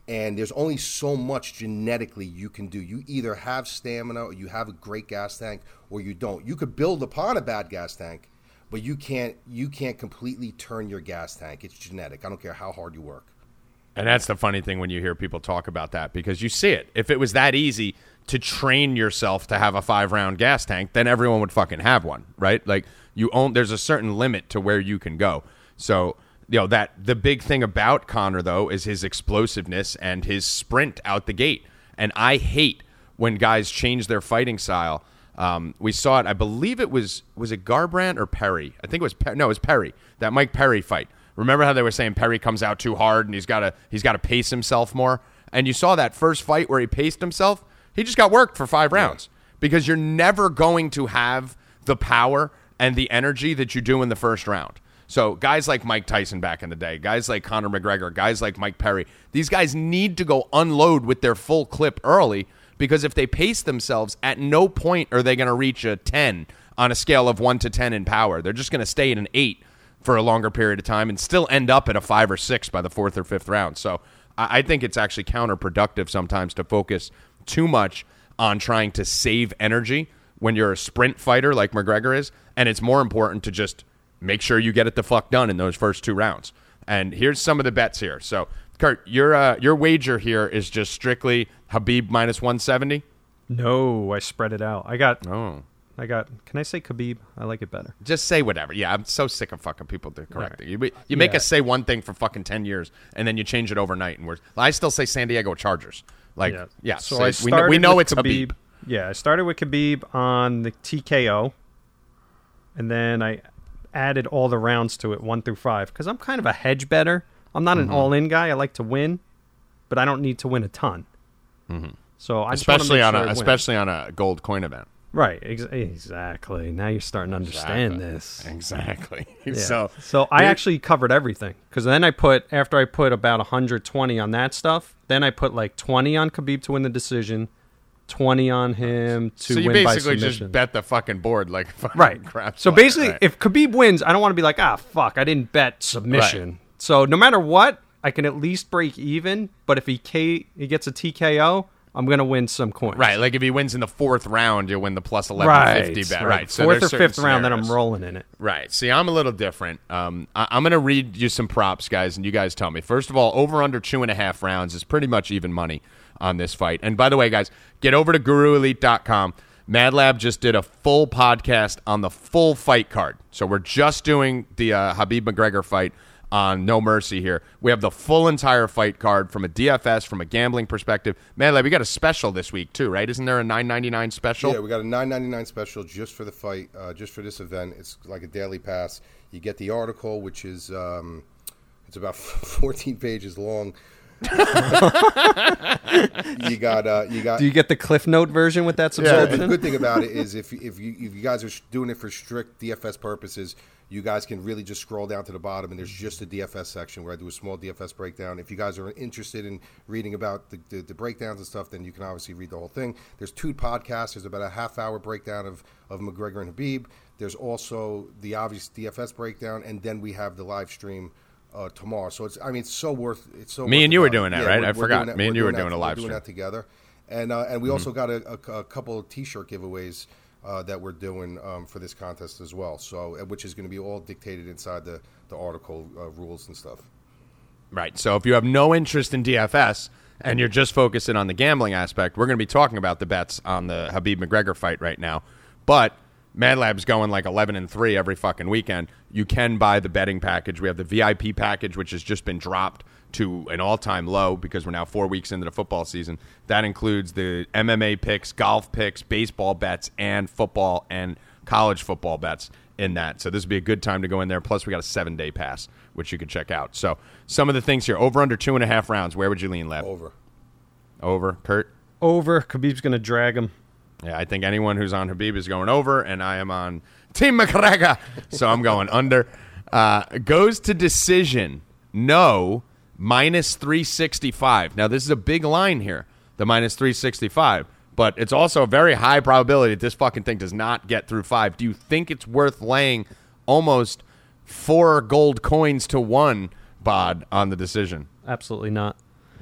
and there's only so much genetically you can do. You either have stamina, or you have a great gas tank, or you don't. You could build upon a bad gas tank, but you can't you can't completely turn your gas tank. It's genetic. I don't care how hard you work. And that's the funny thing when you hear people talk about that because you see it. If it was that easy to train yourself to have a five round gas tank, then everyone would fucking have one, right? Like you own there's a certain limit to where you can go. So, you know, that the big thing about Conor though is his explosiveness and his sprint out the gate. And I hate when guys change their fighting style. Um, we saw it. I believe it was was it Garbrandt or Perry. I think it was per- no, it was Perry. That Mike Perry fight. Remember how they were saying Perry comes out too hard and he's got to he's got to pace himself more. And you saw that first fight where he paced himself. He just got worked for five rounds because you're never going to have the power and the energy that you do in the first round. So guys like Mike Tyson back in the day, guys like Conor McGregor, guys like Mike Perry, these guys need to go unload with their full clip early because if they pace themselves, at no point are they going to reach a 10 on a scale of 1 to 10 in power. They're just going to stay at an 8 for a longer period of time and still end up at a 5 or 6 by the fourth or fifth round. So I I think it's actually counterproductive sometimes to focus too much on trying to save energy when you're a sprint fighter like McGregor is, and it's more important to just make sure you get it the fuck done in those first two rounds. And here's some of the bets here. So, Kurt, your uh, your wager here is just strictly Habib minus 170. No, I spread it out. I got. Oh. I got. Can I say Khabib? I like it better. Just say whatever. Yeah, I'm so sick of fucking people to correct you. You, you make Yeah. us say one thing for fucking ten years, and then you change it overnight, and we're. I still say San Diego Chargers. Like, Yeah. yeah. So so I we know, we know it's Habib. Yeah, I started with Khabib on the TKO, and then I added all the rounds to it, one through five, because I'm kind of a hedge better. I'm not Mm-hmm. an all-in guy. I like to win, but I don't need to win a ton. So I Mm-hmm. especially on sure a especially on a gold coin event. right. Ex- exactly. Now you're starting to understand Exactly. this. Exactly. Yeah. So so I actually covered everything because then I put after I put about 120 on that stuff, then I put like 20 on Khabib to win the decision, 20 on him to so you win basically just bet the fucking board like fucking right. crap. so player, basically, right. if Khabib wins, I don't want to be like, ah, fuck, I didn't bet submission. So no matter what, I can at least break even. But if he K he gets a TKO, I'm gonna win some coins. right, like if he wins in the fourth round, you'll win the plus eleven Right. fifty bet. right. Right. So Fourth or fifth round, then I'm rolling in it. Right. See, I'm a little different. Um, I- I'm going to read you some props, guys, and you guys tell me. First of all, over under two and a half rounds is pretty much even money on this fight. And by the way, guys, get over to GuruElite.com. MadLab just did a full podcast on the full fight card. So we're just doing the uh, Habib McGregor fight on No Mercy here. We have the full entire fight card from a DFS, from a gambling perspective. MadLab, we got a special this week too, right? Isn't there a 9.99 special? Yeah, we got a nine ninety nine special just for the fight, uh, just for this event. It's like a daily pass. You get the article, which is um, it's about fourteen pages long. you got uh, you got Do you get the Cliff Note version with that So subscription? the good thing about it is if if you if you guys are sh- doing it for strict DFS purposes, you guys can really just scroll down to the bottom and there's just a DFS section where I do a small DFS breakdown. If you guys are interested in reading about the, the, the breakdowns and stuff, then you can obviously read the whole thing. There's two podcasts. There's about a half hour breakdown of of McGregor and Habib. There's also the obvious DFS breakdown, and then we have the live stream. Uh, tomorrow, so it's. I mean, it's so worth. It's so. Me and you were doing that, Yeah, right? we're- I we're forgot. that- Me and you were that- doing a we're live doing stream. that together, and uh, and we also got a, a, a couple of T-shirt giveaways uh, that we're doing um, for this contest as well. So, uh, which is going to be all dictated inside the the article uh, rules and stuff. Right. So if you have no interest in DFS and you're just focusing on the gambling aspect, we're going to be talking about the bets on the Habib McGregor fight right now. But Mad Lab's going like 11 and 3 every fucking weekend. You can buy the betting package. We have the VIP package, which has just been dropped to an all time low because we're now four weeks into the football season. That includes the MMA picks, golf picks, baseball bets, and football and college football bets in that. So this would be a good time to go in there. Plus, we got a seven day pass, which you can check out. So some of the things here over under two and a half rounds. Where would you lean, Lab? Over. Over. Kurt? Over. Khabib's gonna drag him. Yeah, I think anyone who's on Habib is going over, and I am on Team McGregor, so I'm going under. Uh, goes to decision. No, minus 365. Now, this is a big line here, the minus 365, but it's also a very high probability that this fucking thing does not get through five. Do you think it's worth laying almost four gold coins to one, Bod, on the decision? Absolutely not.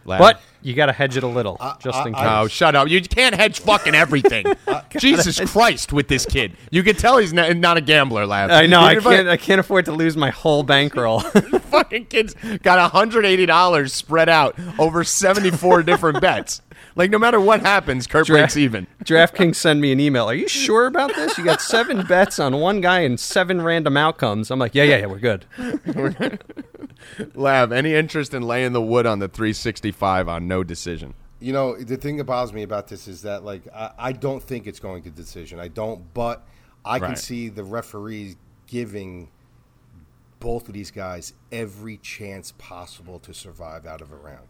Lab? But you got to hedge it a little, just in case. Oh, shut up. You can't hedge fucking everything. Jesus Christ with this kid. You can tell he's not, not a gambler, lad. I know. I can't. I can't afford to lose my whole bankroll. fucking kid's got $180 spread out over 74 different bets. Like, no matter what happens, Kurt Dra- breaks even. DraftKings send me an email. Are you sure about this? You got seven bets on one guy and seven random outcomes. I'm like, yeah, yeah, yeah, we're good. Lab, any interest in laying the wood on the 365 on no decision? You know, the thing that bothers me about this is that, like, I, I don't think it's going to decision. I don't, but I can see the referees giving both of these guys every chance possible to survive out of a round.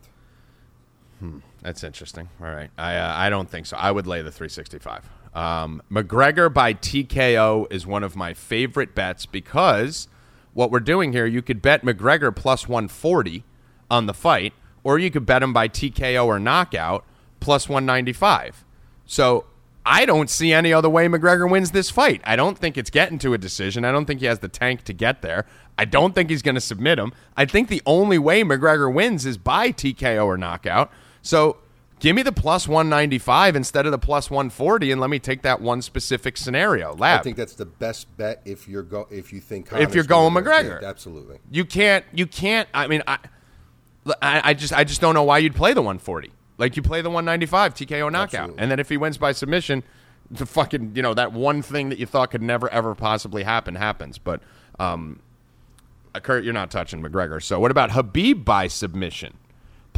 That's interesting. All right, I uh, I don't think so. I would lay the 365. Um, McGregor by TKO is one of my favorite bets because what we're doing here, you could bet McGregor plus 140 on the fight, or you could bet him by TKO or knockout plus 195. So I don't see any other way McGregor wins this fight. I don't think it's getting to a decision. I don't think he has the tank to get there. I don't think he's going to submit him. I think the only way McGregor wins is by TKO or knockout. So give me the plus 195 instead of the plus 140 and let me take that one specific scenario. Lab. I think that's the best bet if you're go if you think If you're going. McGregor. Absolutely. You can't. You can't. I mean, I, I, I just, I just don't know why you'd play the 140. Like you play the 195 TKO knockout, Absolutely. and then if he wins by submission, the fucking, you know, that one thing that you thought could never ever possibly happen happens. But, um, uh, Kurt, you're not touching McGregor. So what about Habib by submission?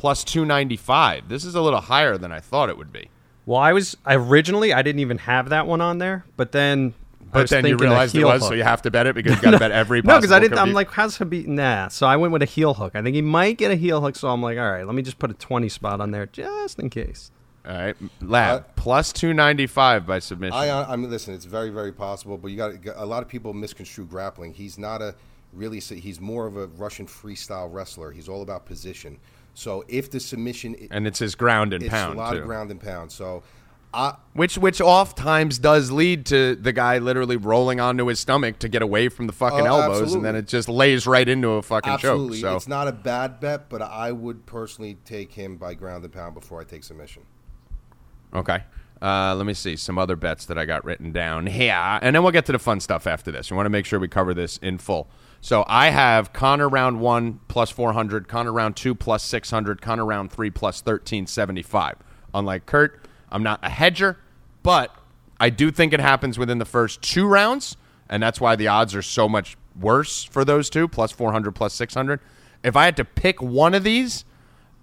Plus 295. This is a little higher than I thought it would be. Well, I was originally I didn't even have that one on there, but then I But then you realized it was, hook. so you have to bet it because you got to bet every No, because I didn't. I'm Khabib. like, how's Habib? Nah. So I went with a heel hook. I think he might get a heel hook. So I'm like, all right, let me just put a 20 spot on there just in case. All right, Lab Uh, plus 295 by submission. I, I mean, listen, it's very, very possible, but you got a lot of people misconstrue grappling. He's not a really. He's more of a Russian freestyle wrestler. He's all about position. So if the submission, and it's his ground and it's pound a lot too. of ground and pound. So, I Which which oft times does lead to the guy literally rolling onto his stomach to get away from the fucking Oh, elbows, and then it just lays right into a fucking absolutely, choke. So it's not a bad bet, but I would personally take him by ground and pound before I take submission. okay, uh, let me see some other bets that I got written down here, and then we'll get to the fun stuff after this. We want to make sure we cover this in full. So I have Conor round one plus four hundred, Conor round two plus six hundred, Conor round three plus thirteen seventy five. Unlike Kurt, I'm not a hedger, but I do think it happens within the first two rounds, and that's why the odds are so much worse for those two, plus 400, plus 600. If I had to pick one of these,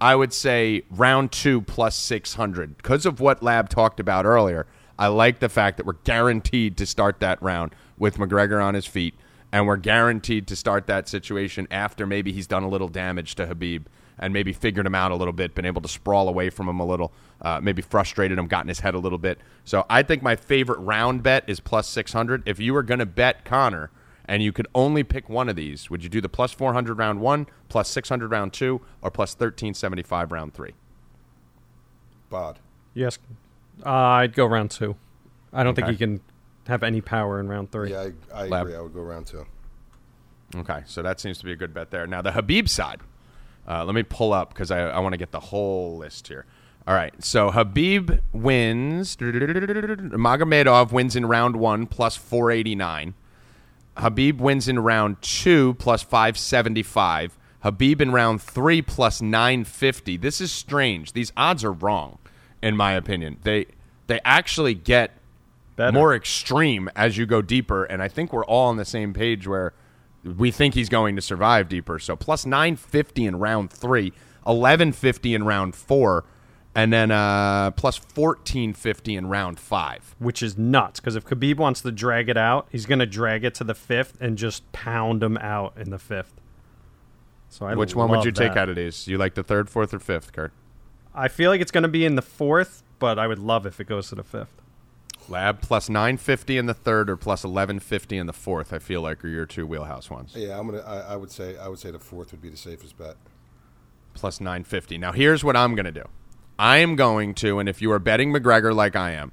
I would say round two plus 600. Because of what Lab talked about earlier, I like the fact that we're guaranteed to start that round with McGregor on his feet, and we're guaranteed to start that situation after maybe he's done a little damage to Habib and maybe figured him out a little bit, been able to sprawl away from him a little, uh, maybe frustrated him, gotten his head a little bit. So I think my favorite round bet is plus 600. If you were going to bet Conor and you could only pick one of these, would you do the plus 400 round one, plus 600 round two, or plus 1375 round three? Bod. Yes, uh, I'd go round two. I don't think he can have any power in round three. Yeah, I, I agree. I would go round two. Okay, so that seems to be a good bet there. Now the Habib side, uh, let me pull up because I, I want to get the whole list here. All right, so Habib wins. Magomedov wins in round one plus four eighty nine. Habib wins in round two plus five seventy five. Habib in round three plus nine fifty. This is strange. These odds are wrong, in my opinion. They they actually get Better. more extreme as you go deeper, and I think we're all on the same page where we think he's going to survive deeper. So plus 950 in round three, 1150 in round four, and then uh, plus 1450 in round five. which is nuts. Because if Khabib wants to drag it out, he's going to drag it to the fifth and just pound him out in the fifth. So I Which one would you take out of these? You like the third, fourth, or fifth, Kurt? I feel like it's going to be in the fourth, but I would love if it goes to the fifth. Lab plus 950 in the third or plus 1150 in the fourth, I feel like are your two wheelhouse ones. Yeah, I'm gonna. I, I would say. I would say the fourth would be the safest bet. plus 950. Now, here's what I'm going to do. I am going to, and if you are betting McGregor like I am,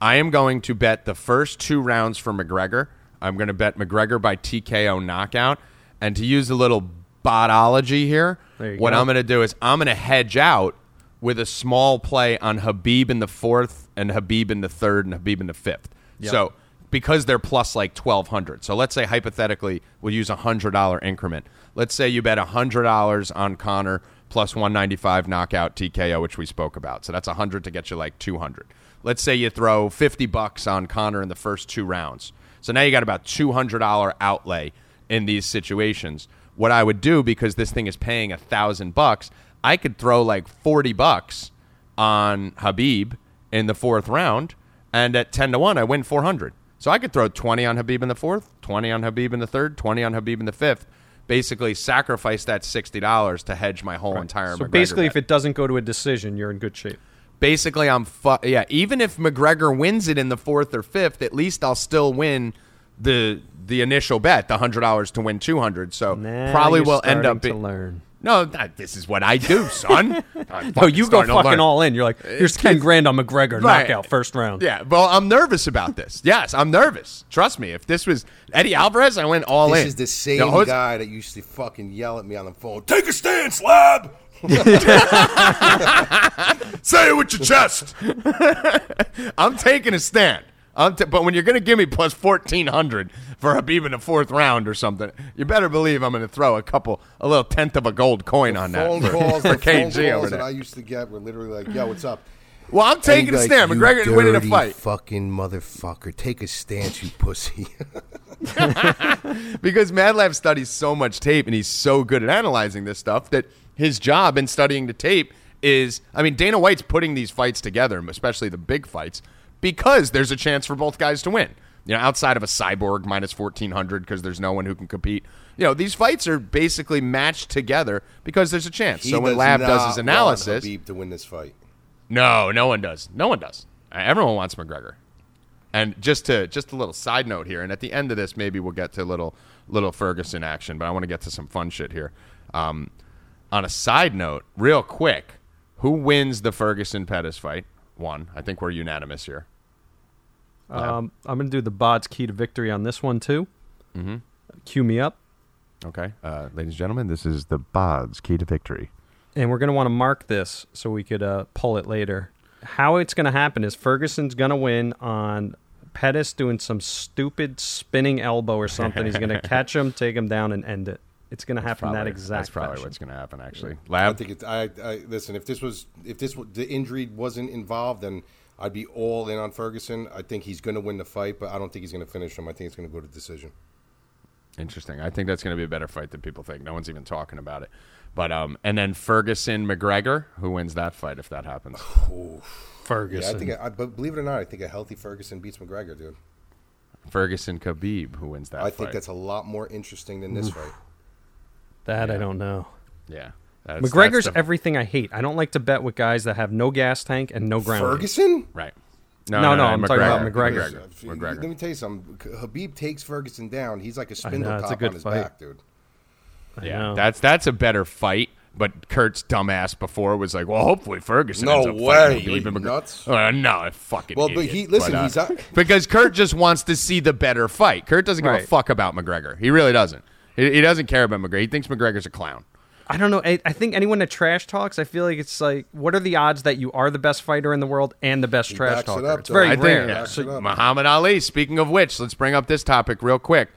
I am going to bet the first two rounds for McGregor. I'm going to bet McGregor by TKO knockout. And to use a little botology here, what go. I'm going to do is I'm going to hedge out with a small play on Habib in the fourth and Habib in the third and Habib in the fifth. So because they're plus like 1200 so let's say hypothetically we'll use a hundred dollar increment. Let's say you bet a hundred dollars on conor plus 195 knockout tko which we spoke about. So that's a hundred to get you like 200 let's say you throw 50 bucks on conor in the first two rounds. So now you got about $200 outlay in these situations. What i would do because this thing is paying a thousand bucks i could throw like 40 bucks on habib in the fourth round and at 10 to 1 i win 400 so i could throw 20 on habib in the fourth 20 on habib in the third 20 on habib in the fifth basically sacrifice that $60 to hedge my whole entire So McGregor basically, bet. if it doesn't go to a decision, you're in good shape. basically i'm fu- yeah even if mcgregor wins it in the fourth or fifth at least i'll still win the the initial bet the $100 to win 200 so Now probably will end up to be- learn. No that, this is what i do son I'm No, you go starting fucking all in. You're like, here's uh, ten grand on McGregor Right. knockout first round. Yeah, well, I'm nervous about this. Yes, I'm nervous. Trust me. If this was Eddie Alvarez, I went all This in. This is the same No, Jose- guy that used to fucking yell at me on the phone. Take a stand, lab. Say it with your chest. I'm taking a stand. I'm t- but when you're going to give me plus 1400 for Habib in the fourth round or something, you better believe I'm going to throw a couple, a little tenth of a gold coin on that phone for, calls, for the phone KG over calls that. I used to get were literally like, "Yo, what's up?" well, I'm taking a And stand. McGregor winning a fight Fucking motherfucker, take a stance, you pussy. because Mad Lab studies so much tape and he's so good at analyzing this stuff that his job in studying the tape is, I mean, Dana White's putting these fights together, especially the big fights, because there's a chance for both guys to win. You know, outside of a cyborg minus 1400 because there's no one who can compete. You know, these fights are basically matched together because there's a chance. He so when does Lab does his analysis, Habib to win this fight. no, no one does. No one does. Uh, Everyone wants McGregor. And just to just a little side note here, and at the end of this, maybe we'll get to a little little Ferguson action, but I want to get to some fun shit here. Um, on a side note, real quick, who wins the Ferguson Pettis fight? One. I think we're unanimous here. Um, I'm going to do the Bod's key to victory on this one, too. Mm-hmm. Cue me up. Okay, uh, ladies and gentlemen, this is the Bod's key to victory. And we're going to want to mark this so we could uh, pull it later. How it's going to happen is Ferguson's going to win on Pettis doing some stupid spinning elbow or something. He's going to catch him, take him down, and end it. It's going to happen that exact That's probably fashion. what's going to happen. Actually, I Lab. think it's. I, I listen. If this was, if this w- the injury wasn't involved, then I'd be all in on Ferguson. I think he's going to win the fight, but I don't think he's going to finish him. I think it's going to go to decision. Interesting. I think that's going to be a better fight than people think. No one's even talking about it. But um, and then Ferguson McGregor, who wins that fight if that happens? Yeah, Ferguson. I think. I, but believe it or not, I think a healthy Ferguson beats McGregor, dude. Ferguson Khabib, who wins that I fight? think that's a lot more interesting than this fight. That I don't know. yeah. That's, McGregor's that's the- everything I hate. I don't like to bet with guys that have no gas tank and no ground. game. Ferguson? right. No, no, I'm talking about McGregor. McGregor. McGregor. Let me tell you something. Habib takes Ferguson down. He's like a spindle know, it's a top good on his fight. back, dude. I Yeah, know. that's that's a better fight. But Kurt's dumbass before was like, "Well, hopefully Ferguson." No ends up way. fighting Khabib Are you and McGregor." nuts? Uh, no, fucking. Well, but he- listen, uh, he's not- because Kurt just wants to see the better fight. Kurt doesn't give a fuck about McGregor. He really doesn't. He, he doesn't care about McGregor. He thinks McGregor's a clown. I don't know. I, I think anyone that trash talks, I feel like it's like, what are the odds that you are the best fighter in the world and the best trash backs it talker? up, it's very I I rare. think yeah. Backs it. Muhammad Ali. Speaking of which, let's bring up this topic real quick.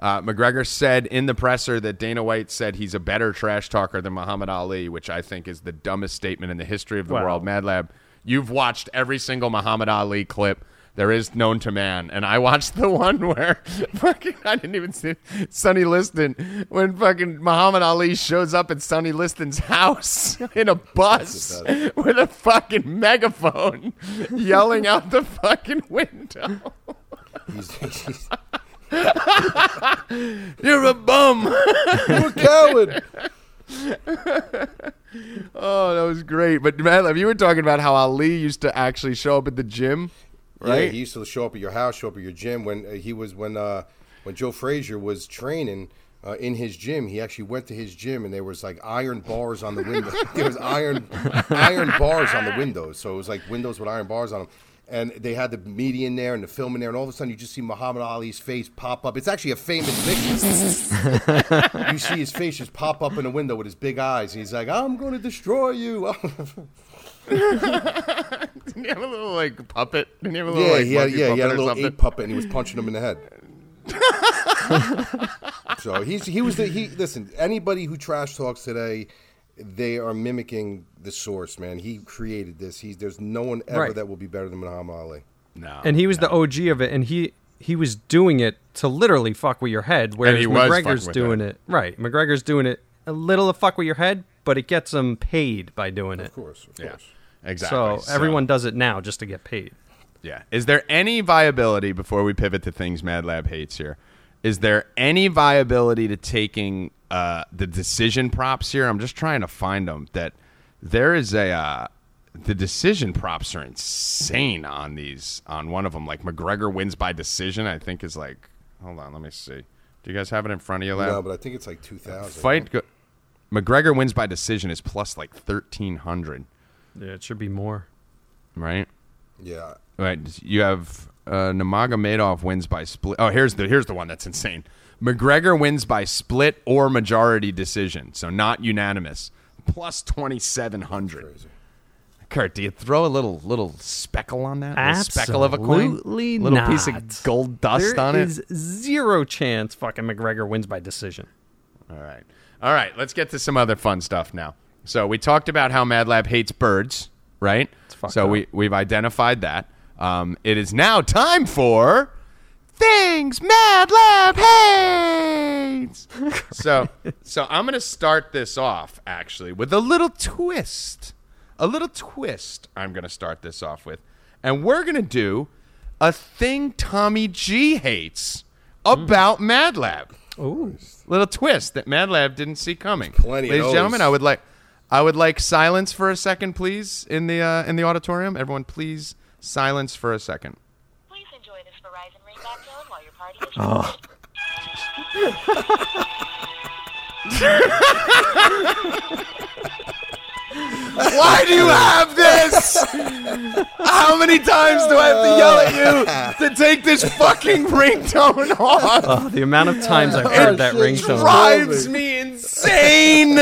Uh, McGregor said in the presser that Dana White said he's a better trash talker than Muhammad Ali, which I think is the dumbest statement in the history of the Wow. world. Mad Lab, you've watched every single Muhammad Ali clip there is known to man, and I watched the one where fucking I didn't even see Sonny Liston when fucking Muhammad Ali shows up at Sonny Liston's house in a bus with a fucking megaphone, yelling out the fucking window. He's, he's You're a bum. you're a coward. Oh, that was great. But man, you were talking about how Ali used to actually show up at the gym, Yeah, he used to show up at your house, show up at your gym. When uh, he was when uh, when Joe Frazier was training uh, in his gym, he actually went to his gym, and there was like iron bars on the window. there was iron iron bars on the windows, so it was like windows with iron bars on them. And they had the media in there and the film in there, and all of a sudden you just see Muhammad Ali's face pop up. It's actually a famous picture. you see his face just pop up in the window with his big eyes. And he's like, "I'm going to destroy you." Didn't he have a little like puppet? Didn't he have a little Yeah, like he had, monkey yeah, he had a puppet little something? ape puppet, and he was punching him in the head. so he's he was the he. Listen, anybody who trash talks today, they are mimicking the source. Man, he created this. He's there's no one ever Right. that will be better than Muhammad Ali. No, and he was the OG of it, and he he was doing it to literally fuck with your head, whereas he was McGregor's doing it. it right. McGregor's doing it a little to fuck with your head, but it gets him paid by doing it. Of course, of yeah, course. Exactly. So everyone does it now just to get paid. Yeah. Is there any viability before we pivot to things Mad Lab hates here? Is there any viability to taking uh, the decision props here? I'm just trying to find them. That there is a uh, the decision props are insane on these. On one of them, like McGregor wins by decision. I think is like. Hold on, let me see. Do you guys have it in front of you, Lab? No, but I think it's like two thousand. Fight. Go- McGregor wins by decision is plus like thirteen hundred, Yeah, it should be more. right? Yeah, Right, you have uh, Nurmagomedov wins by split. Oh, here's the here's the one that's insane. McGregor wins by split or majority decision, so not unanimous. Plus twenty seven hundred. Kurt, do you throw a little little speckle on that? A little speckle of a coin, Absolutely little piece of gold dust There on it. is zero chance fucking McGregor wins by decision. All right. All right. Let's get to some other fun stuff now. So we talked about how Mad Lab hates birds, right? So up. we we've identified that. Um, it is now time for things Mad Lab hates. so, so I'm gonna start this off actually with a little twist. A little twist. I'm gonna start this off with, and we're gonna do a thing Tommy G hates about Mad Lab. Ooh. Little twist that Mad Lab didn't see coming. plenty Ladies and gentlemen. I would like, I would like silence for a second, please, in the uh, in the auditorium. Everyone, please silence for a second. Please enjoy this Verizon ringback tone while your party is Why do you have this? How many times do I have to yell at you to take this fucking ringtone off? Oh, the amount of times I've heard that shit, ringtone. drives me insane.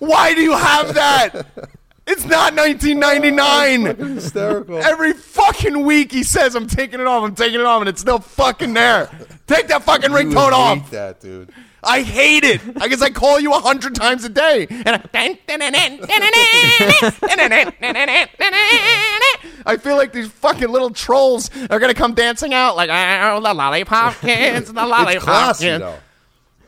Why do you have that? It's not 1999. Hysterical. Every fucking week he says, I'm taking it off, I'm taking it off, and it's still fucking there. Take that fucking ringtone hate off. that, dude. I hate it. I guess I call you a hundred times a day. And I, I feel like these fucking little trolls are gonna come dancing out like, oh, the lollipop kids, the lollipop classy, kids. though.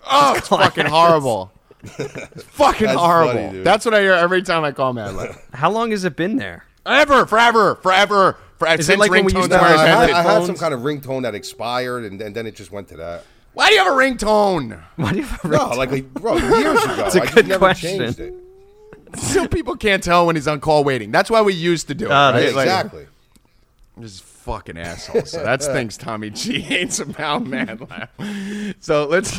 Oh, it's fucking horrible. It's fucking That's horrible. funny, dude. That's what I hear every time I call Mad Lab. How long has it been there? Ever, forever, forever. For, Is it since like when we used to were have I, had. I had some kind of ringtone that expired, and, and then it just went to that. Why do you have a ringtone? Why do you have a No, ringtone? like, like bro, years ago. It's a I just good never question. changed it. Still, people can't tell when he's on call waiting. That's why we used to do it. Ah, right? that's- Like, exactly. This is fucking asshole. So that's things Tommy G hates about Mad Lab. So let's.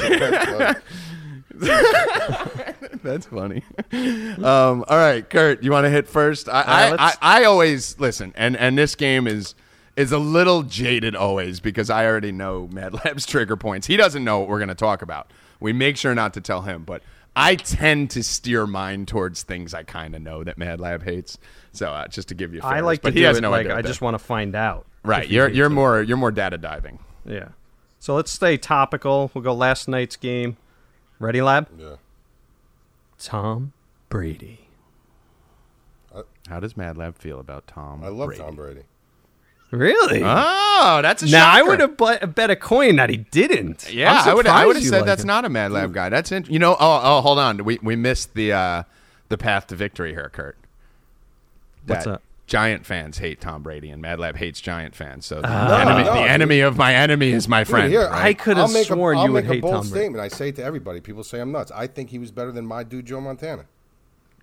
That's funny. Um, all right, Kurt, you want to hit first? I, I, I, I always listen, and and this game is is a little jaded always because I already know Mad Lab's trigger points. He doesn't know what we're going to talk about. We make sure not to tell him, but I tend to steer mine towards things I kind of know that Mad Lab hates. So uh, just to give you, I fairness. like but he has it no like idea I just want to find out. right. You're you're it. more you're more data diving. Yeah. So let's stay topical. We'll go last night's game. Ready, lab? Yeah. Tom Brady. How does Mad Lab feel about Tom? I love Brady? Tom Brady. Really? Oh, that's a now I shocker. would have bet, bet a coin that he didn't. Yeah, I'm would. I would have said like that's him. not a Mad Lab guy. That's in, you know. Oh, oh, hold on. We we missed the uh, the path to victory here, Kurt. What's up? Giant fans hate Tom Brady, and Mad Lab hates Giant fans. So the, Ah. enemy, No, the enemy of my enemy is my Dude, friend. here, right? I could have I'll make a- sworn I'll you would make a hate bold Tom Brady. statement. I say it to everybody. People say I'm nuts. I think he was better than my dude Joe Montana.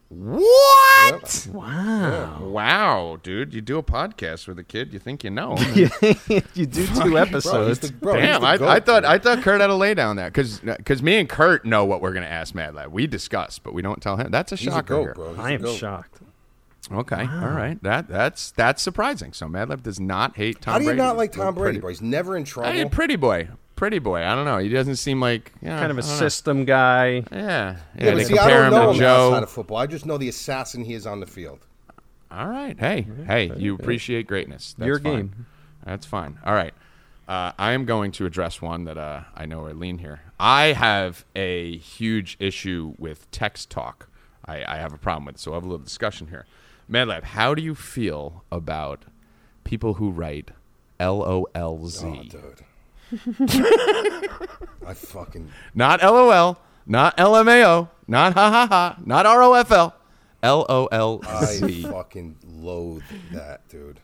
What? Wow. Wow, dude! You do a podcast with a kid. You think you know? you do two Bro, episodes. the, bro, Damn, I, goat, I thought dude. I thought Kurt had to lay down that because me and Kurt know what we're gonna ask Mad Lab. We discuss, but we don't tell him. That's a he's a shocker. goat, here. bro. He's I a am goat. shocked. Okay, all right. That that's that's surprising. So Madlab does not hate Tom. How do you Brady. not like He's a Tom Brady, pretty- bro? He's never in I trouble. mean, pretty boy, pretty boy. I don't know. He doesn't seem like yeah, Kind of a don't know. system guy. Yeah, yeah. yeah, but see, I don't know him him Joe. outside of football. I just know the assassin he is on the field. All right. Hey, hey, you appreciate greatness. That's Your fine. game. That's fine. All right. Uh, I am going to address one that uh, I know are lean here. I have a huge issue with text talk. I, I have a problem with it, so we'll have a little discussion here. Madlab, how do you feel about people who write LOLZ? Oh, dude. I fucking Not LOL, not LMAO, not ha ha ha, not ROFL, I LOLZ. fucking loathe that, dude.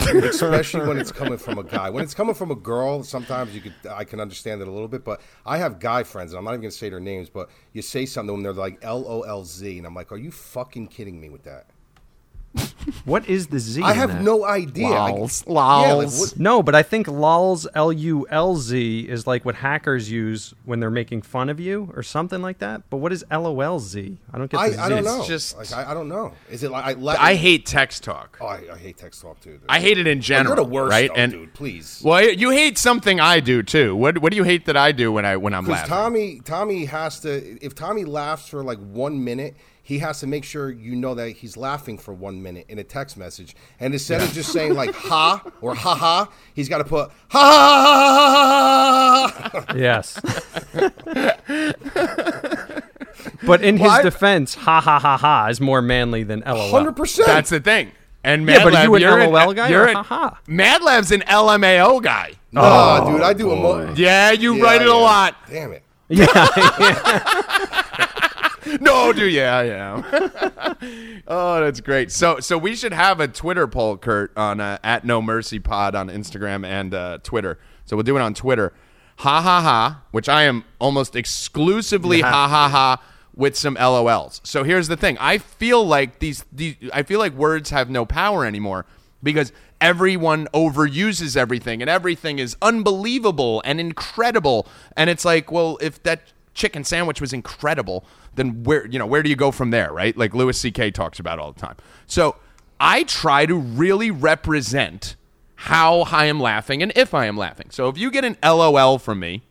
Especially when it's coming from a guy. When it's coming from a girl, sometimes you could I can understand it a little bit. But I have guy friends, and I'm not even gonna say their names, but you say something to them, they're like L O L Z, and I'm like, are you fucking kidding me with that? What is the Z? I in have that? no idea. Like, Lols. yeah, like, No, but I think lulz L U L Z is like what hackers use when they're making fun of you or something like that. But what is L O L Z? I don't get the Z. I, I don't know. It's know. just- like I, I don't know. Is it like I? Let, I hate text talk. Oh, I, I hate text talk too. Dude. I hate it in general. You're the worst, right? though, and dude. Please. well, you hate something I do too. What What do you hate that I do when I when I'm Because laughing? Tommy, Tommy has to. If Tommy laughs for like one minute, he has to make sure you know that he's laughing for one minute in a text message. And instead of just saying like "ha" or "ha ha," he's got to put "ha ha ha ha ha." ha." Yes. but in his Why- defense, ha ha ha ha is more manly than LOL. Hundred percent. That's the thing. And Yeah, but are Madlab, you an you're LOL guy You're or an- haha? Madlab's an LMAO guy. No, dude, I do emo- Yeah, you Yeah, write it a yeah. lot. Damn it. No, dude, yeah, I am. oh, that's great. So, so we should have a Twitter poll, Kurt, on uh, at No Mercy Pod on Instagram and uh, Twitter. So we'll do it on Twitter. Ha ha ha, which I am almost exclusively ha ha ha with some LOLs. So here's the thing: I feel like these, these, I feel like words have no power anymore because everyone overuses everything, and everything is unbelievable and incredible. And it's like, well, if that chicken sandwich was incredible, then where you know where do you go from there, right? Like Louis C.K. talks about all the time. So I try to really represent how I am laughing and if I am laughing. So if you get an LOL from me,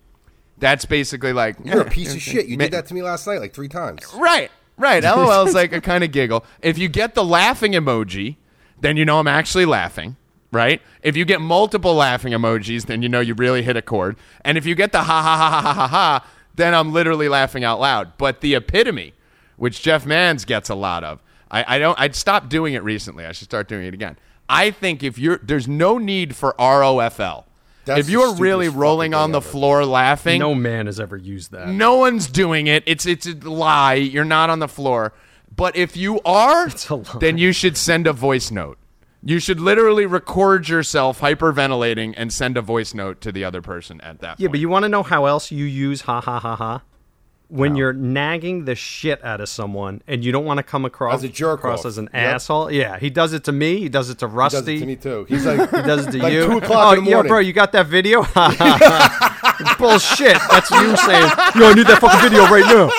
that's basically like You're a eh, piece of shit. You did that to me last night like three times. Right, right. LOL is like a kind of giggle. If you get the laughing emoji, then you know I'm actually laughing. Right? If you get multiple laughing emojis, then you know you really hit a chord. And if you get the ha ha ha ha ha ha ha, then I'm literally laughing out loud. But the epitome, which Jeff Mendes gets a lot of, I, I don't. I'd stopped doing it recently. I should start doing it again. I think if you're there's no need for ROFL. That's if you're really rolling on the ever. floor laughing, No man has ever used that. no one's doing it. It's it's a lie. You're not on the floor. But if you are, then you should send a voice note. You should literally record yourself hyperventilating and send a voice note to the other person at that Yeah, point. but you want to know how else you use ha ha ha ha? When you're nagging the shit out of someone and you don't want to come across As a jerk across off. as an Yep. asshole. Yeah, he does it to me. He does it to He Rusty. does it to me too. He's like, He does it to like you. two o'clock oh, in the yo, morning. bro, you got that video? Bullshit. That's you saying, yo, I need that fucking video right now.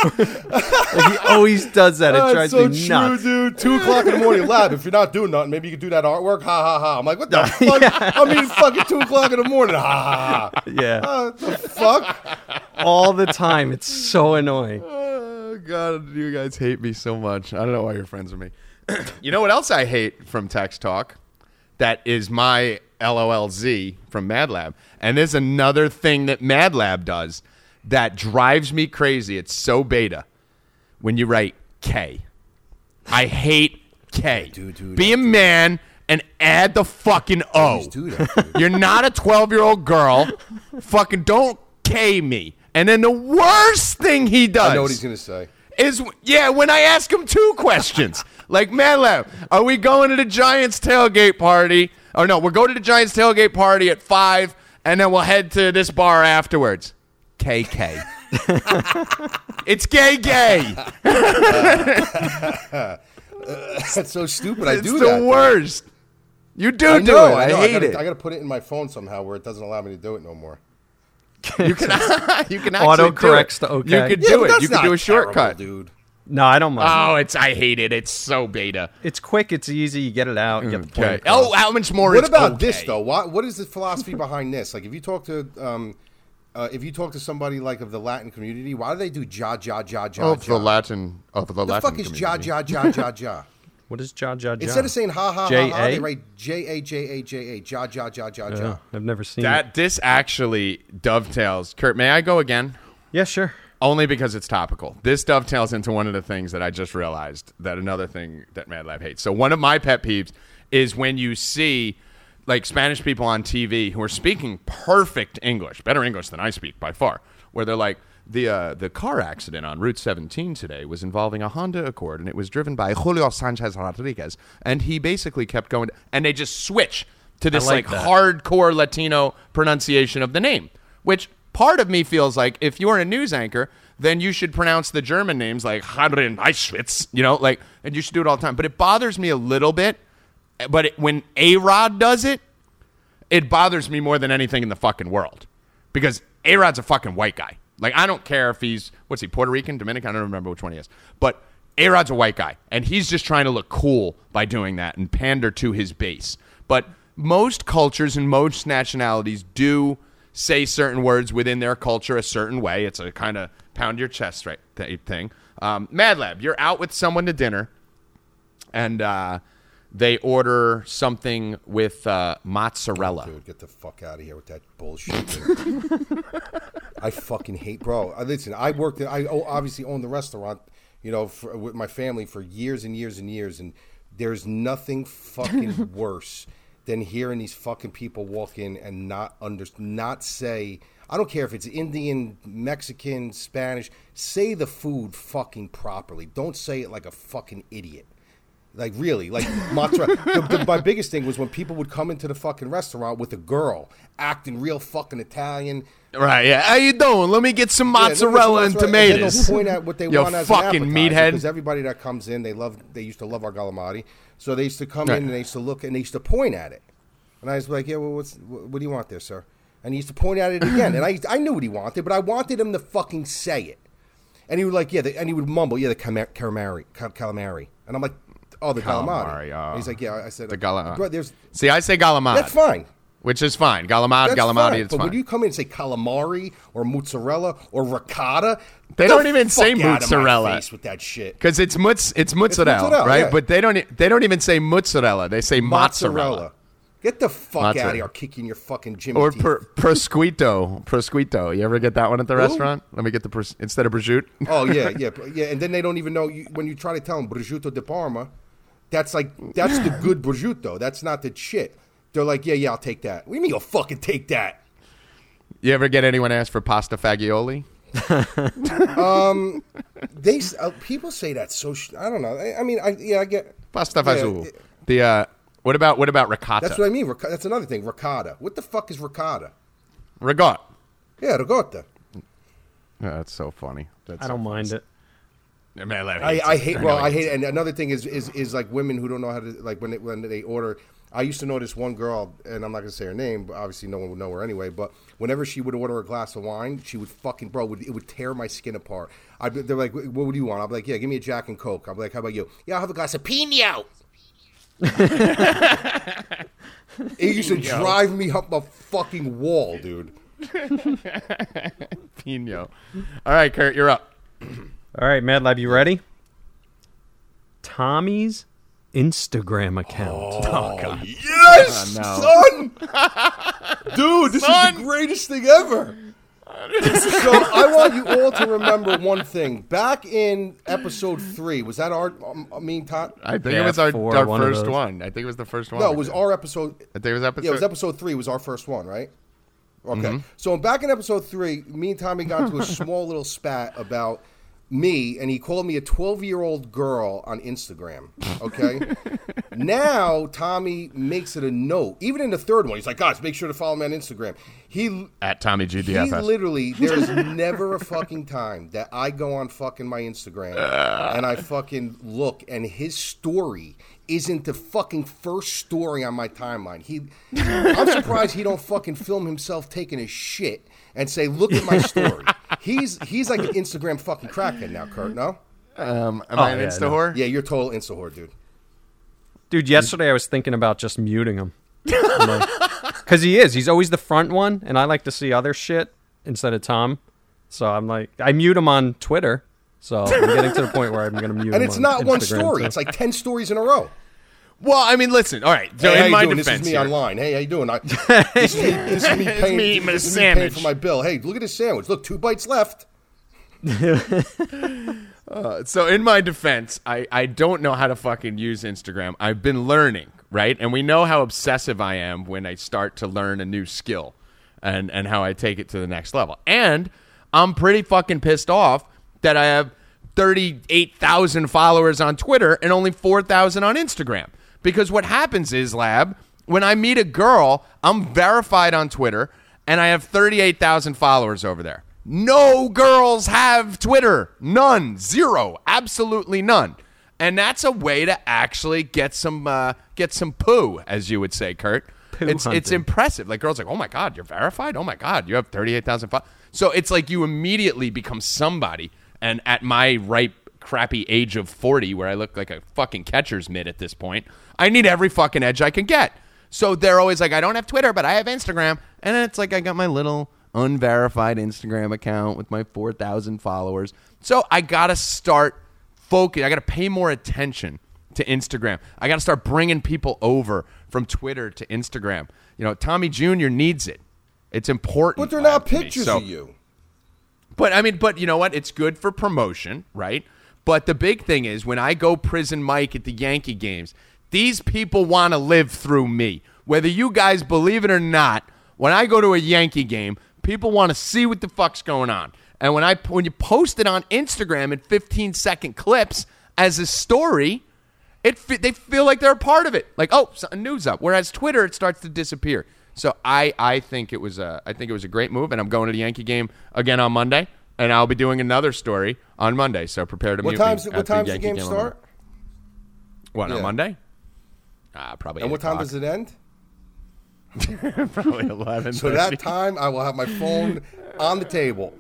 Like, he always does that. It Oh, drives so me true, nuts. dude. Two o'clock in the morning, lab. If you're not doing nothing, maybe you could do that artwork. Ha ha ha. I'm like, what the fuck? I mean, fucking two o'clock in the morning. Ha ha ha. Yeah, Uh, the fuck? all the time. It's so annoying. Oh god, you guys hate me so much. I don't know why you're friends with me. you know what else I hate from Text Talk? That is my LOLZ from MadLab. And there's another thing that MadLab does that drives me crazy. It's so beta. When you write K. I hate K. do do Be that, a man and add the fucking O. Always do dude. You're not a 12 year old girl. fucking don't K me. And then the worst thing he does I know what he's gonna say. is yeah when I ask him two questions. like Madlab, uh, are we going to the Giants tailgate party? Oh no, we're going to the Giants tailgate party at five, and then we'll head to this bar afterwards. KK. it's gay gay. That's so stupid. I It's do the that. worst. You do I do know. it. I, I, hate I gotta, it. I gotta put it in my phone somehow where it doesn't allow me to do it no more. you can you can Auto corrects it. to okay. You could Yeah, do but it. You could do a terrible, shortcut. dude. No, I don't mind. Oh, it's I hate it. It's so beta. It's quick. It's easy. You get it out. You get the point. Okay. across. Oh, how much more? What it's about okay. this though? What what is the philosophy behind this? Like, if you talk to um, uh, if you talk to somebody like of the Latin community, why do they do ja ja ja ja Of ja? the Latin of the, the Latin The fuck is ja ja ja ja ja? What is ja ja ja? Instead of saying ha ha ha J ha, they write J a j a j a ja ja ja ja Yeah, ja. I've never seen That this actually dovetails. Kurt, may I go again? it. Yeah, sure. Only because it's topical. This dovetails into one of the things that I just realized that another thing that MadLab hates. So one of my pet peeves is when you see like Spanish people on TV who are speaking perfect English, better English than I speak by far, where they're like the uh, the car accident on Route 17 today was involving a Honda Accord and it was driven by Julio Sanchez Rodriguez and he basically kept going and they just switch to this like like hardcore Latino pronunciation of the name, which part of me feels like if you're a news anchor, then you should pronounce the German names like Hadrin Eichwitz, you know, like, and you should do it all the time. But it bothers me a little bit. But it, when A Rod does it, it bothers me more than anything in the fucking world because A Rod's a fucking white guy. Like, I don't care if he's, what's he, Puerto Rican, Dominican? I don't remember which one he is. But A Rod's a white guy, and he's just trying to look cool by doing that and pander to his base. But most cultures and most nationalities do say certain words within their culture a certain way. It's a kind of pound your chest right th- thing. Um, Mad Lab, you're out with someone to dinner, and uh, they order something with uh, mozzarella. Dude, get the fuck out of here with that bullshit. I fucking hate, bro. Uh, listen, I worked. At, I o- obviously owned the restaurant, you know, for, with my family for years and years and years. And there's nothing fucking worse than hearing these fucking people walk in and not under not say I don't care if it's Indian, Mexican, Spanish, say the food fucking properly. Don't say it like a fucking idiot. Like really, like mozzarella. the, the, my biggest thing was when people would come into the fucking restaurant with a girl acting real fucking Italian. Right, yeah. How you doing? Let me get some Yeah, mozzarella there's and mozzarella, tomatoes. And point at what they You want as fucking meathead. Because everybody that comes in, they love. They used to love our galamati, so they used to come Right. in and they used to look and they used to point at it. And I was like, "Yeah, well, what's what, what do you want there, sir?" And he used to point at it again, and I I knew what he wanted, but I wanted him to fucking say it. And he would like, yeah, the, and he would mumble, yeah, the calamari, calamari, and I'm like, oh, the calamari. Calamari. And he's uh, like, yeah, I said, The gala- bro, there's See, I say galamad. that's fine. Which is fine. Galamad, That's fine. it's but fine. when you come in and say calamari or mozzarella or ricotta, They get don't the even say fuck out of my mozzarella. face with that shit. Because it's mutz, it's mozzarella, mozzarella, right? yeah. But they don't, they don't even say mozzarella. They say mozzarella, Get the fuck out of here! I'll kick you in your fucking Jimmy or per, prosciutto. Prosciutto. You ever get that one at the restaurant? Let me get the pros, instead of prosciutto. oh yeah, yeah, yeah. And then they don't even know you, when you try to tell them prosciutto di Parma. That's like that's the good prosciutto. That's not the shit. They're like, yeah, yeah, I'll take that. We do you mean you'll fucking take that? You ever get anyone ask for pasta fagioli? um, They uh, people say that so. Sh- I don't know. I, I mean, I yeah, I get Pasta Yeah, fagioli. it- the uh, what about what about ricotta? That's what I mean. Ric- That's another thing. Ricotta. What the fuck is ricotta? Rigot. Yeah, ricotta. Oh, that's so funny. That's I don't mind it. man, I, I hate. know Well, I hate. it. And another thing is, is is like women who don't know how to like when they, when they order. I used to know this one girl, and I'm not gonna say her name, but obviously no one would know her anyway. But whenever she would order a glass of wine, she would fucking bro, would, it would tear my skin apart. I'd be, they're like, "What would you want?" I'm like, "Yeah, give me a Jack and Coke." I'm like, "How about you?" Yeah, I'll have a glass of Pino. it used to drive me up a fucking wall, dude. Pino. All right, Kurt, you're up. All right, Mad Lab, you ready? Tommy's Instagram account. Oh, Yes, Oh, son. Dude, this is the greatest thing ever. so I want you all to remember one thing. Back in episode three, was that our? Um, I mean, Todd? I think Yeah, it was our, four, our one of first those. one. I think it was the first one. No, it was our episode. I think it was episode. Yeah, it was episode three. Was our first one, right? Okay. Mm-hmm. So back in episode three, me and Tommy got into a small little spat about me, and he called me a 12 year old girl on Instagram. Okay. now Tommy makes it a note. Even in the third one, he's like, guys, make sure to follow me on Instagram. He at Tommy he GDFS. literally, there is never a fucking time that I go on fucking my Instagram and I fucking look and his story isn't the fucking first story on my timeline. He, I'm surprised he don't fucking film himself taking a shit and say, "Look at my story." He's he's like an Instagram fucking crackhead now, Kurt. No, um, am Oh, I an yeah, Insta no. whore? yeah, you're total insta whore, dude. Dude, yesterday I was thinking about just muting him. Because he is. He's always the front one, and I like to see other shit instead of Tom. So I'm like, I mute him on Twitter. So I'm getting to the point where I'm going to mute him. And it's on not one story; too. it's like ten stories in a row. Well, I mean, listen. All right. So hey, in my doing? defense, this is me here- online. Hey, how you doing? I, this is me. This is me It's paying, me this is me paying for my bill. Hey, look at this sandwich. Look, two bites left. Uh, so in my defense, I, I don't know how to fucking use Instagram. I've been learning, right? And we know how obsessive I am when I start to learn a new skill and, and how I take it to the next level. And I'm pretty fucking pissed off that I have 38,000 followers on Twitter and only 4,000 on Instagram. Because what happens is, Lab, when I meet a girl, I'm verified on Twitter and I have 38,000 followers over there. No girls have Twitter. None. Zero. Absolutely none. And that's a way to actually get some uh, get some poo, as you would say, Kurt. Poo it's it's impressive. Like girls, like, oh my god, you're verified. Oh my god, you have thirty eight thousand followers. So it's like you immediately become somebody. And at my ripe, crappy age of forty, where I look like a fucking catcher's mitt at this point, I need every fucking edge I can get. So they're always like, I don't have Twitter, but I have Instagram, and then it's like I got my little unverified Instagram account with my four thousand followers. So I gotta start focus. I got to pay more attention to Instagram. I got to start bringing people over from Twitter to Instagram. You know, Tommy Jr. needs it. It's important. But they're not pictures So- of you. But I mean, but you know what? It's good for promotion, right? But the big thing is when I go prison Mike at the Yankee games, these people want to live through me. Whether you guys believe it or not, when I go to a Yankee game, people want to see what the fuck's going on. And when I when you post it on Instagram in 15 second clips as a story, it they feel like they're a part of it. Like, oh, something news up. Whereas Twitter, it starts to disappear. So I, I think it was a I think it was a great move, and I'm going to the Yankee game again on Monday, and I'll be doing another story on Monday. So prepare to What mute me times? What times the Yankee game on start? Monday. What Yeah. on Monday? Ah, probably. And 8 what time o'clock. does it end? Probably eleven. So that time, I will have my phone on the table.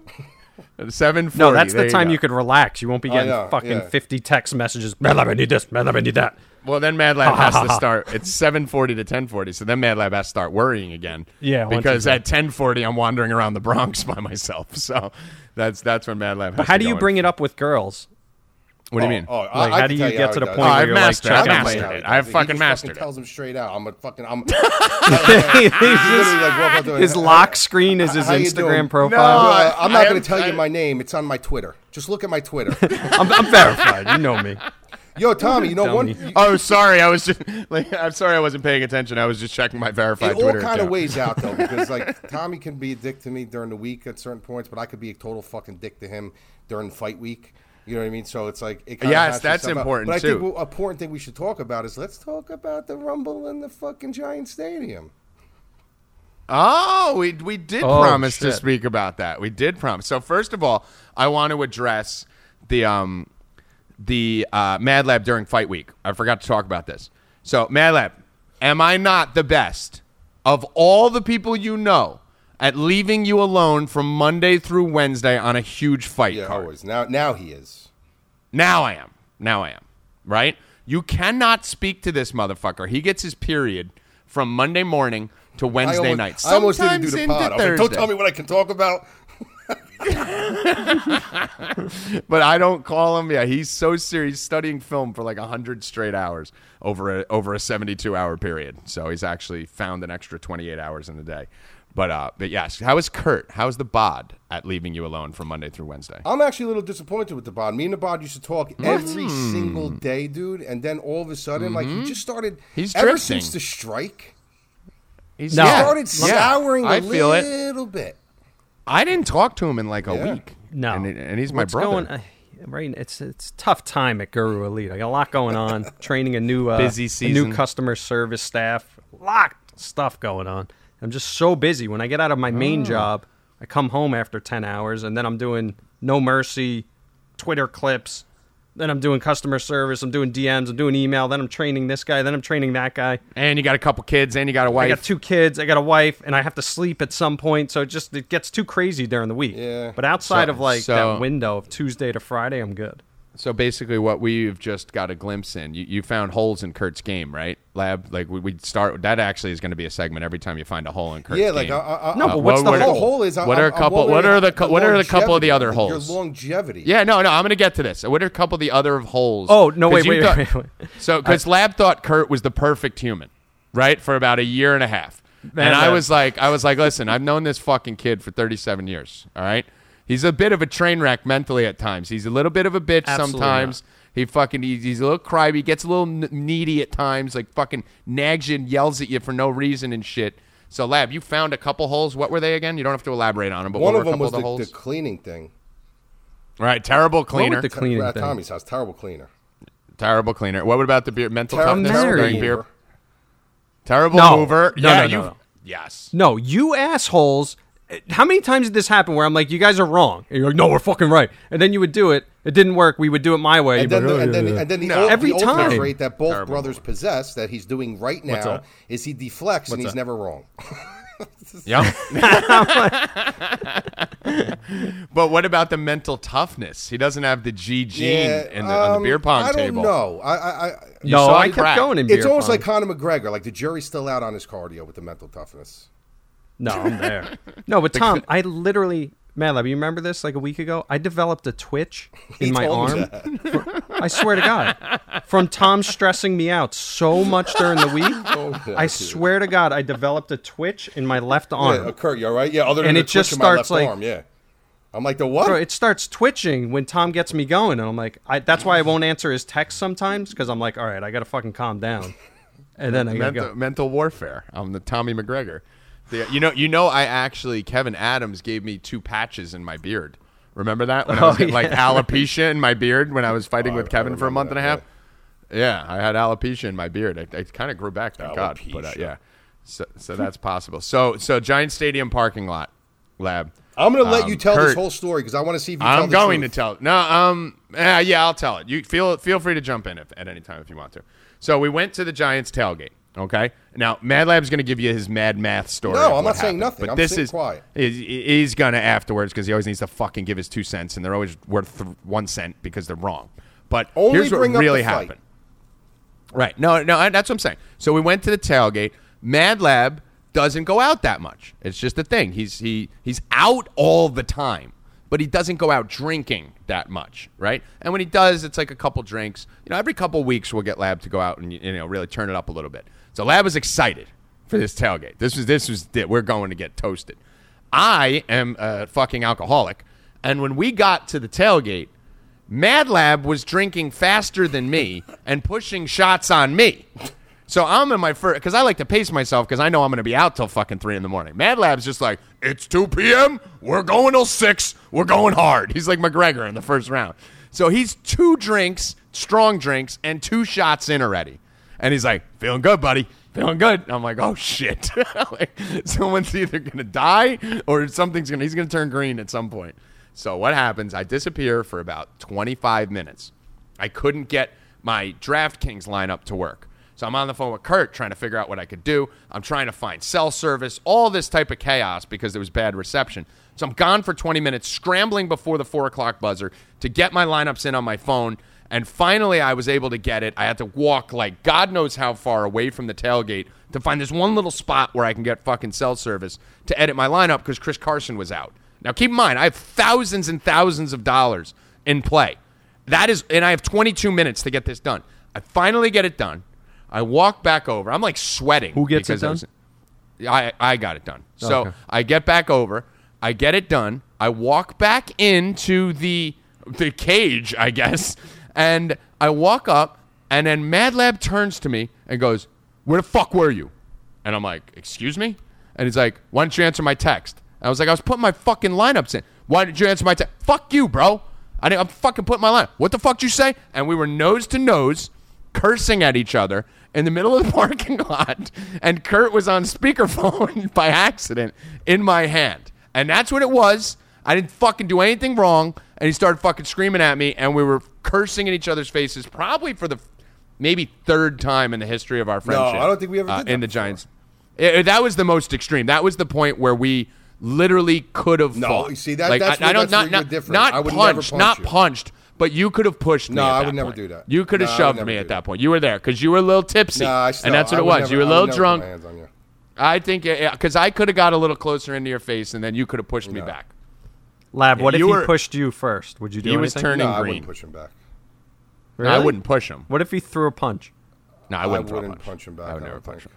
seven. No, that's the time you, could relax. You won't be getting fucking yeah. 50 text messages. Man, I need this. Man, I need that. Well, then Mad Lab has to start. It's seven forty to ten forty. So then Mad Lab has to start worrying again. Yeah, because at ten forty, I'm wandering around the Bronx by myself. So that's that's when Mad Lab. Has But how to do you bring in. it up with girls? What do you mean? Oh, Like, I, I how can do you get how to he the does point. Oh, where I've you're like, mastered- check I've out mastered how it. I've He fucking just mastered it. Tells him straight out. I'm a fucking. I'm. He's literally like walk up to him, His lock screen is his how you doing?" Instagram No, profile. uh, I'm I not am- going to tell I- you my name. It's on my Twitter. Just look at my Twitter. I'm, I'm verified. You know me. Yo, Tommy, you know one. Dummy. you- Oh, sorry. I was just like, I'm sorry. I wasn't paying attention. I was just checking my verified It all Twitter kind of account. weighs out though, because like Tommy can be a dick to me during the week at certain points, but I could be a total fucking dick to him during fight week. You know what I mean? So it's like it kinda Yes, hashes that's itself out. important, But I think what- important thing we should talk about is let's talk about the Rumble in the fucking Giant Stadium. Oh, we we did Oh, promise to speak about that. We did promise. So first of all, I want to address the um the uh, Mad Lab during fight week. I forgot to talk about this. So Mad Lab, am I not the best of all the people you know at leaving you alone from Monday through Wednesday on a huge fight Yeah, card? always. Now, now he is. Now I am. Now I am. Right? You cannot speak to this motherfucker. He gets his period from Monday morning to Wednesday almost, night. I almost didn't do Sometimes the into pod. Like, don't tell me what I can talk about. but I don't call him. Yeah, he's so serious. Studying film for like hundred straight hours over a over a seventy-two hour period. So he's actually found an extra twenty-eight hours in the day. But uh, but yes, how is Kurt? How's the bod at leaving you alone from Monday through Wednesday? I'm actually a little disappointed with the bod. Me and the bod used to talk every single day, dude, and then all of a sudden, like he just started. Mm-hmm. He's ever drifting. since the strike. He's No. started yeah, souring I a feel it. little bit. I didn't talk to him in like a Yeah. week. No, and, and he's my What's brother. Going, uh, right, it's it's a tough time at Guru Elite. I got a lot going on. training a new uh, Busy a season. new customer service staff. A lot of stuff going on. I'm just so busy. When I get out of my Oh. main job, I come home after ten hours, and then I'm doing No Mercy, Twitter clips. Then I'm doing customer service. I'm doing DMs. I'm doing email. Then I'm training this guy. Then I'm training that guy. and you got a couple kids, and you got a wife. I got two kids. I got a wife, and I have to sleep at some point. So it just it gets too crazy during the week. Yeah. But outside So- of like so- that window of Tuesday to Friday, I'm good. So basically, what we've just got a glimpse in, you, you found holes in Kurt's game, right? Lab, like we, we start. That actually is going to be a segment every time you find a hole in Kurt's game. Yeah, like. I, I, No, I, but what's what- the what- the hole? hole is. What I, are a I'm couple- what are the how- cou- what are the couple of the other holes? Your longevity. yeah, no, no. I'm going to get to this. What are a couple of the other holes? Oh no, Wait, wait, thought- wait, wait. So, because Lab thought Kurt was the perfect human, right, for about a year and a half, Man, and I was like, I was like, listen, I've known this fucking kid for 37 years. All right, he's a bit of a train wreck mentally at times. He's a little bit of a bitch Absolutely sometimes. He fucking he's, he's a little crybaby, gets a little n- needy at times, like fucking nags you and yells at you for no reason and shit. So, Lab, you found a couple holes. What were they again? You don't have to elaborate on them, but One what of were a them was of the, the, holes? the cleaning thing. All right, terrible cleaner. the cleaning at thing? Tommy's house, terrible cleaner. terrible cleaner. What about the beer, mental Terrible, toughness married. during beer? Terrible No. mover. No, yeah, no, no, you. no. Yes. No, you assholes. How many times did this happen where I'm like, you guys are wrong? And you're like, no, we're fucking right. And then you would do it. It didn't work. We would do it my way. And then, be the, and then, "Oh, and then the, No. ul- Every the ultimate time. trait that both Terrible brothers mover. possess that he's doing right now is he deflects and he's that? never wrong. Yep. but what about the mental toughness? He doesn't have the G gene in the, on the um, beer pong I don't table. know. I, I, I, No, I the kept crack. going in beer it's almost pong. like Conor McGregor. Like the jury's still out on his cardio with the mental toughness. No, I'm there. no, but Tom, I literally, man, you remember this like a week ago? I developed a twitch in my arm. For- I swear to God, from Tom stressing me out so much during the week. yeah, I swear to God, I developed a twitch in my left arm. Yeah, Kurt, you all right? Yeah, other than And the it just twitch in my starts left like- arm, yeah. I'm like the what? Bro, it starts twitching when Tom gets me going, and I'm like, I, that's why I won't answer his text sometimes because I'm like, all right, I gotta fucking calm down, and then I mental, go. mental warfare. I'm the Tommy McGregor. The, you know, you know, I actually Kevin Adams gave me two patches in my beard. Remember that when I was Oh, getting, like alopecia in my beard when I was fighting Oh, with I- I Kevin for a month and a half? Yeah, I had alopecia in my beard. I, I kind of grew back, thank God. But uh, yeah, so so that's possible. So so Giant Stadium parking lot lab. I'm gonna let Um, you tell this whole story because I want to see if you tell I'm the going truth. to tell. No, um, yeah, yeah, I'll tell it. You feel feel free to jump in if, at any time if you want to. So we went to the Giants tailgate. Okay. Now Mad Lab's going to give you his mad math story. No, I'm not saying nothing. But I'm this is quiet. He's, he's going to afterwards because he always needs to fucking give his two cents, and they're always worth th- one cent because they're wrong. But Only here's what really happened. Right. No, no, I- that's what I'm saying. So we went to the tailgate. Mad Lab doesn't go out that much. It's just a thing. He's he he's out all the time, but he doesn't go out drinking that much, right? And when he does, it's like a couple drinks. You know, every couple weeks we'll get Lab to go out and you know really turn it up a little bit. So Lab was excited for this tailgate. This was this was it. We're going to get toasted. I am a fucking alcoholic, and when we got to the tailgate, Mad Lab was drinking faster than me and pushing shots on me. So I'm in my first because I like to pace myself because I know I'm going to be out till fucking three in the morning. Mad Lab's just like it's two p.m. We're going till six. We're going hard. He's like McGregor in the first round. So he's two drinks, strong drinks, and two shots in already, and he's like feeling good, buddy. Feeling good. I'm like, oh shit! like, someone's either gonna die or something's gonna. He's gonna turn green at some point. So what happens? I disappear for about 25 minutes. I couldn't get my DraftKings lineup to work. So I'm on the phone with Kurt trying to figure out what I could do. I'm trying to find cell service, all this type of chaos because there was bad reception. So I'm gone for 20 minutes, scrambling before the four o'clock buzzer to get my lineups in on my phone. And finally, I was able to get it. I had to walk like God knows how far away from the tailgate to find this one little spot where I can get fucking cell service to edit my lineup because Chris Carson was out. Now, keep in mind, I have thousands and thousands of dollars in play. That is, and I have 22 minutes to get this done. I finally get it done. I walk back over. I'm like sweating. Who gets it because I done? was- I, I got it done. So Okay. I get back over. I get it done. I walk back into the the cage, I guess, and I walk up, and then Mad Lab turns to me and goes, "Where the fuck were you?" And I'm like, "Excuse me?" And he's like, "Why didn't you answer my text?" I was like, "I was putting my fucking lineups in. Why didn't you answer my text?" Fuck you, bro. I I'm fucking putting my line. What the fuck did you say? And we were nose to nose, cursing at each other in the middle of the parking lot. And Kurt was on speakerphone by accident in my hand. And that's what it was. I didn't fucking do anything wrong. And he started fucking screaming at me. And we were cursing in each other's faces, probably for the maybe third time in the history of our friendship. No, I don't think we ever uh, did that in the before. Giants. It- that was the most extreme. That was the point where we literally could have No, fought. you see, that- like, that's I, I don't that's not not, different. not I would punched, punch not you. punched, but you could have pushed me. No, I would never point. do that. You could have No, shoved me at that. that point. You were there because you were a little tipsy, I still, and that's what it was. never- you were a little drunk. hands on you. I think because I could have got a little closer into your face, and then you could have pushed me back. Lab, what if You he were- pushed you first? Would you do He was anything? turning No, I green. wouldn't push him back. No, I Really? wouldn't push him. What if he threw a punch? No, I wouldn't, I throw a wouldn't punch him back. I would I never don't punch him.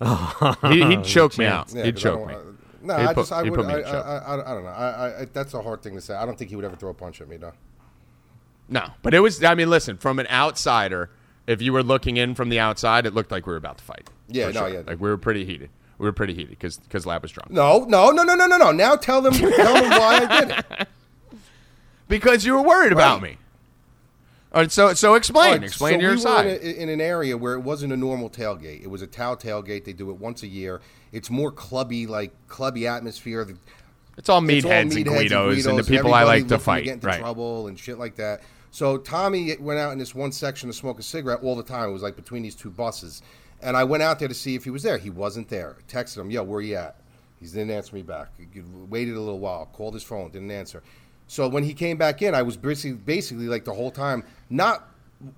He, he'd choke me out. Yeah, he'd 'cause I choke don't me. No, He'd I put- just I he'd would me I, in choke. I, I, I don't know. I, I, that's a hard thing to say. I don't think he would ever throw a punch at me. No. No, but it was. I mean, listen, from an outsider, if you were looking in from the outside, it looked like we were about to fight. Yeah, For no, sure. yeah. like we were pretty heated. We were pretty heated because because Lab was drunk. No, no, no, no, no, no, no. Now tell them, tell them why I did it. Because you were worried about me. All right, so so explain, All right, explain so your we side. Were in, a, in an area where it wasn't a normal tailgate. It was a Tao tailgate. They do it once a year. It's more clubby, like clubby atmosphere. The- it's all it's all meatheads and meatheads Guidos and the people I everybody like to fight. get into right. trouble and shit like that. So Tommy went out in this one section to smoke a cigarette all the time. It was like between these two buses, and I went out there to see if he was there. He wasn't there. Texted him, "Yo, where you at?" He didn't answer me back. He waited a little while. Called his phone, didn't answer. So when he came back in, I was basically, basically like the whole time not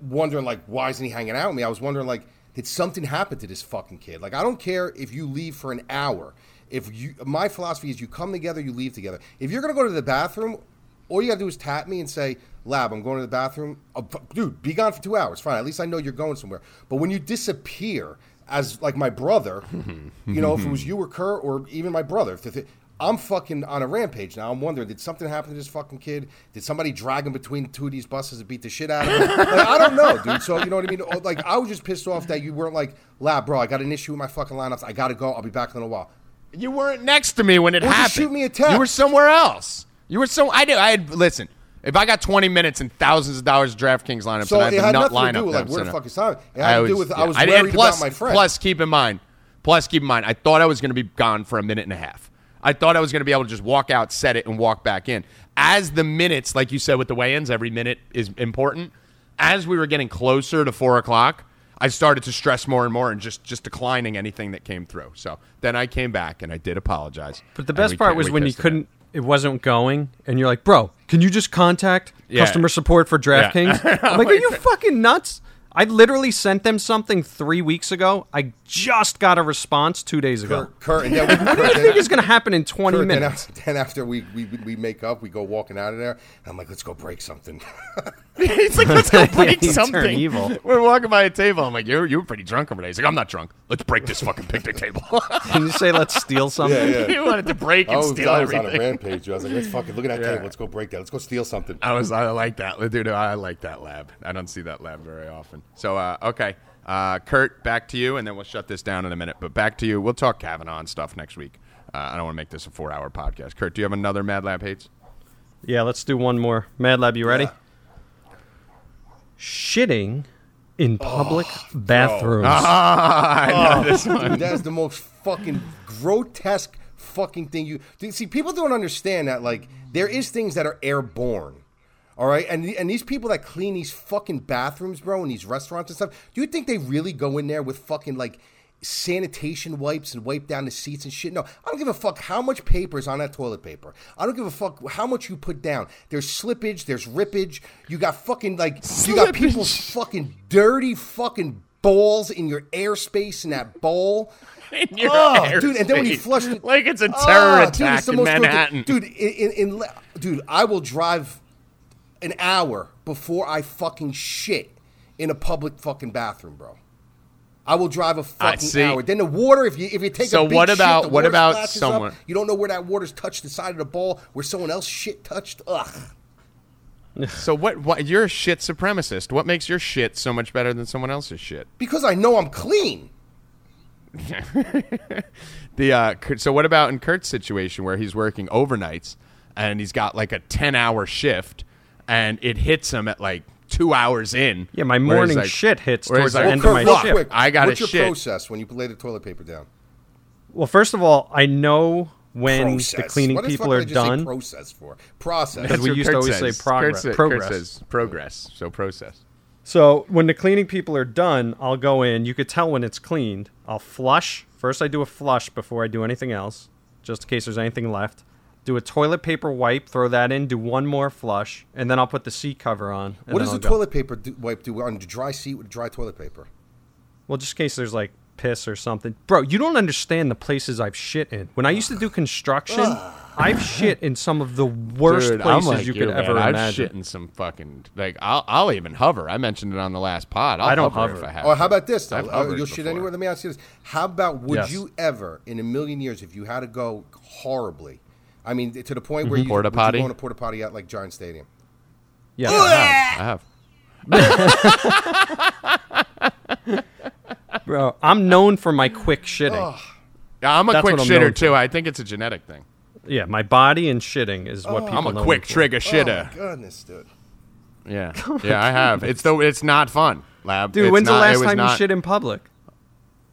wondering like why isn't he hanging out with me? I was wondering like did something happen to this fucking kid? Like I don't care if you leave for an hour. If you my philosophy is you come together, you leave together. If you're gonna go to the bathroom, all you gotta do is tap me and say, "Lab, I'm going to the bathroom." Oh, dude, be gone for two hours. Fine. At least I know you're going somewhere. But when you disappear as like my brother, you know, if it was you or Kurt or even my brother, if the, I'm fucking on a rampage now. I'm wondering, did something happen to this fucking kid? Did somebody drag him between two of these buses and beat the shit out of him? like, I don't know, dude. So you know what I mean? Oh, Like I was just pissed off that you weren't like, lab, bro. I got an issue with my fucking lineups. I gotta go. I'll be back in a while. You weren't next to me when it Well, just happened. shoot me a text. You were somewhere else. You were so. I did. I had listen. If I got 20 minutes and thousands of dollars of DraftKings lineups, So and I had it had nut nothing to lineup, do with that like I'm where the sitting fuck is time. It had to do with I was yeah. worried and plus, about my friend. Plus, keep in mind, plus keep in mind, I thought I was going to be gone for a minute and a half. I thought I was going to be able to just walk out, set it, and walk back in. As the minutes, like you said with the weigh-ins, every minute is important. As we were getting closer to four o'clock, I started to stress more and more and just just declining anything that came through. So then I came back and I did apologize. But the best we part was when you couldn't, it wasn't going, and you're like, bro, can you just contact Yeah. customer support for DraftKings? I'm like, are you fucking nuts? I literally sent them something three weeks ago. I just got a response two days ago. Kurt, Kurt, and then we, What do you think is going to happen in 20 Kurt, minutes? after, then after we, we we make up, we go walking out of there. And I'm like, let's go break something. He's like, let's go break You turn something. evil. We're walking by a table. I'm like, you're, you were pretty drunk over there. He's like, I'm not drunk. Let's break this fucking picnic table. Can you say let's steal something? yeah, yeah. he wanted to break and I was, steal I was on a everything. rampage. I was like, let's fucking look at that Yeah. table. Let's go break that. Let's go steal something. I was, I like that, dude. I like that lab. I don't see that lab very often. So, uh, okay, uh, Kurt, back to you, and then we'll shut this down in a minute. But back to you. We'll talk Kavanaugh and stuff next week. Uh, I don't want to make this a four-hour podcast. Kurt, do you have another Mad Lab hates? Yeah, let's do one more. Mad Lab, you ready? Yeah. Shitting in public bathrooms. Ah, I know this one. Dude, that is the most fucking grotesque fucking thing you Dude, see. People don't understand that like there is things that are airborne. All right, and and these people that clean these fucking bathrooms, bro, and these restaurants and stuff, do you think they really go in there with fucking like sanitation wipes and wipe down the seats and shit? No, I don't give a fuck how much paper is on that toilet paper. I don't give a fuck how much you put down. There's slippage, there's rippage. You got fucking like you got people's fucking dirty fucking balls in your airspace in that bowl. In your Oh, dude, and then when you flush it, like it's a Ah, terror dude, attack the in Manhattan. dude. In, in, in, dude, I will drive an hour before I fucking shit in a public fucking bathroom, bro. I will drive a fucking hour. Then the water, if you if you take So a big what about- the what about splashes up. someone- You don't know where that water's touched the side of the ball, where someone else shit touched. Ugh. So what, what? You're a shit supremacist. What makes your shit so much better than someone else's shit? Because I know I'm clean. The uh, so what about in Kurt's situation where he's working overnights and he's got like a ten hour shift and it hits him at like two hours in. Yeah, my morning like- shit hits towards the like, end Kurt, of my real shift. quick, I gotta What's your shit. process when you lay the toilet paper down? Well, first of all, I know when process. the cleaning what the people fuck are I just say done. process for process. Because we what used to Kurt always say progress- Kurt, sa- Kurt progress. says progress. So process. So when the cleaning people are done, I'll go in. You could tell when it's cleaned. I'll flush. First, I do a flush before I do anything else, just in case there's anything left. Do a toilet paper wipe, throw that in, do one more flush, and then I'll put the seat cover on. What does I'll the go. toilet paper do, wipe do on the dry seat with dry toilet paper? Well, just in case there's like piss or something. Bro, you don't understand the places I've shit in. When I used to do construction, I've shit in some of the worst Dude, places like you you, could man. ever I've imagine. shit in some fucking like I'll I'll even hover. I mentioned it on the last pod. I'll I don't hover, hover. if I have. Or to. how about this? Though? I've Uh, you'll shit before. anywhere. Let me ask you this: How about would Yes. you ever, in a million years, if you had to go horribly? I mean, to the point where mm-hmm. you Porta would you potty? go on a porta potty at like Giant Stadium. Yeah. I have. Bro, I'm known for my quick shitting. Yeah, I'm a That's quick I'm shitter known too. I think it's a genetic thing. Yeah, my body and shitting is what people I'm a know quick me for. trigger Oh shitter. my goodness, dude! Yeah, yeah, I have. It's though it's not fun, lab. Dude, It's when's not- the last time not- you shit in public?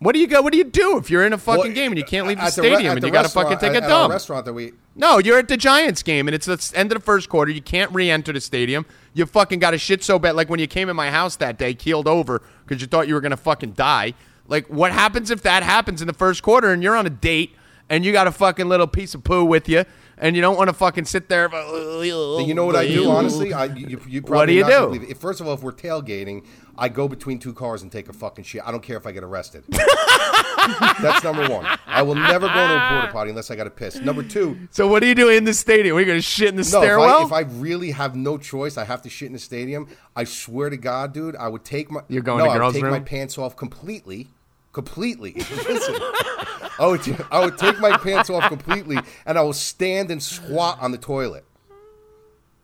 What do you go? What do you do if you're in a fucking Well, game and you can't leave the at re- stadium and you got to fucking take a at- our dump? restaurant that we No, you're at the Giants game and it's the end of the first quarter. You can't re-enter the stadium. You fucking got a shit so bad. Like when you came in my house that day, keeled over because you thought you were gonna fucking die. Like what happens if that happens in the first quarter and you're on a date and you got a fucking little piece of poo with you and you don't want to fucking sit there. You know what I do, honestly? I, you, you probably What do you do? If, first of all, if we're tailgating, I go between two cars and take a fucking shit. I don't care if I get arrested. That's number one. I will never go to a porta potty unless I got to piss. Number two, So what are you doing in the stadium? Are you gonna shit in the no, if stairwell? I, if I really have no choice, I have to shit in the stadium. I swear to God, dude, I would take my You're going no, to I would girls' take my pants off completely. completely. Listen, I would, t- I would take my pants off completely, and I will stand and squat on the toilet.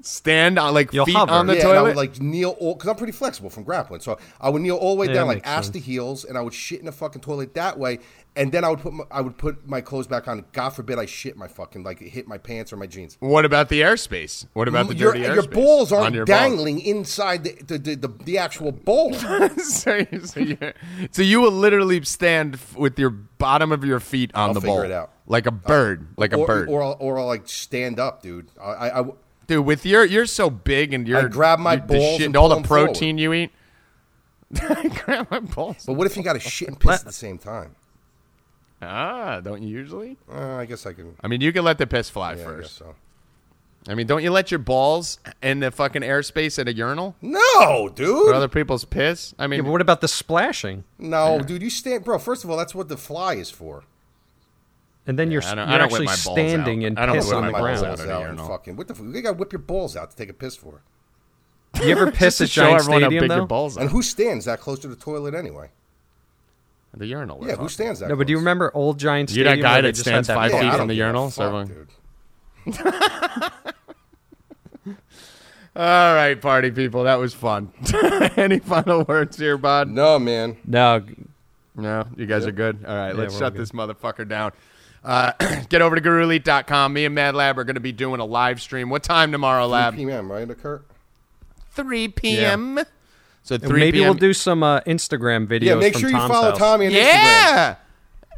Stand on like You'll feet hover. on the yeah, and I would like kneel all because I'm pretty flexible from grappling. So I would kneel all the way Yeah, down, like ass sense. to heels, and I would shit in the fucking toilet that way. And then I would put my, I would put my clothes back on. God forbid I shit my fucking like hit my pants or my jeans. what about the airspace? What about the your, dirty your airspace? balls aren't your balls? dangling inside the the, the, the, the actual bowl. so, you- so, you, so you will literally stand with your bottom of your feet on I'll the figure bowl, it out. like a bird, like a or, bird. or I'll, or I'll like stand up, dude. I, I, I Dude, with your you're so big and you're grab my you- the balls shit, and all the the 'em forward. protein you eat. I grab my balls. but what if you got to shit and piss at the same time? Ah, don't you usually? Uh, I guess I can. I mean, you can let the piss fly Yeah, I guess first. so. I mean, don't you let your balls in the fucking airspace at a urinal No, for dude. other people's piss? I Yeah, mean, but what about the splashing? No, dude. You stand, bro. First of all, that's what the fly is for. And then you're, I don't- I you're don't actually standing out. and I don't piss whip on my the balls ground. out. Balls at out and fucking. What the? fuck? You got to whip your balls out to take a piss for. You ever piss Just to at show Giant everyone how Stadium big though? your balls are. And who stands that close to the toilet anyway? the urinal. Yeah, who stands that? No, but do you remember old Giant You Stadium? that guy that stands that five feet from the urinal, fuck, dude. All right, party people, that was fun. Any final words here, bud? No, man. No, No, you guys are good. All right, let's shut good. this motherfucker down. Uh, get over to GuruElite.com. Me and Mad Lab are going to be doing a live stream. What time tomorrow, Lab? 3 p.m. Right, Kurt? 3 p.m. So 3 maybe p.m. we'll do some uh, Instagram videos. Yeah, make from sure you Tom's follow house. Tommy on Instagram. Yeah.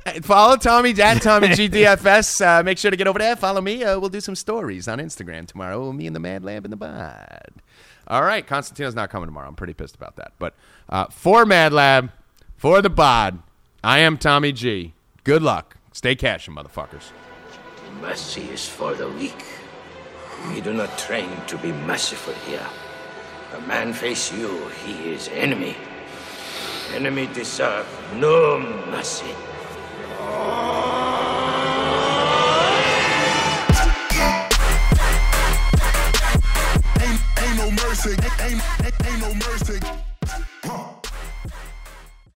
Uh, Follow Tommy at Tommy GDFS. Uh, make sure to get over there. Follow me. Uh, we'll do some stories on Instagram tomorrow. Me and the Mad Lab and the Bod. All right, Constantino's not coming tomorrow. I'm pretty pissed about that. But uh, for Mad Lab, for the Bod, I am Tommy G. Good luck. Stay cashing, motherfuckers. Mercy is for the weak. We do not train to be merciful here. A man face you, he is enemy. Enemy deserve no mercy. Ain't, ain't no mercy. Ain't no mercy.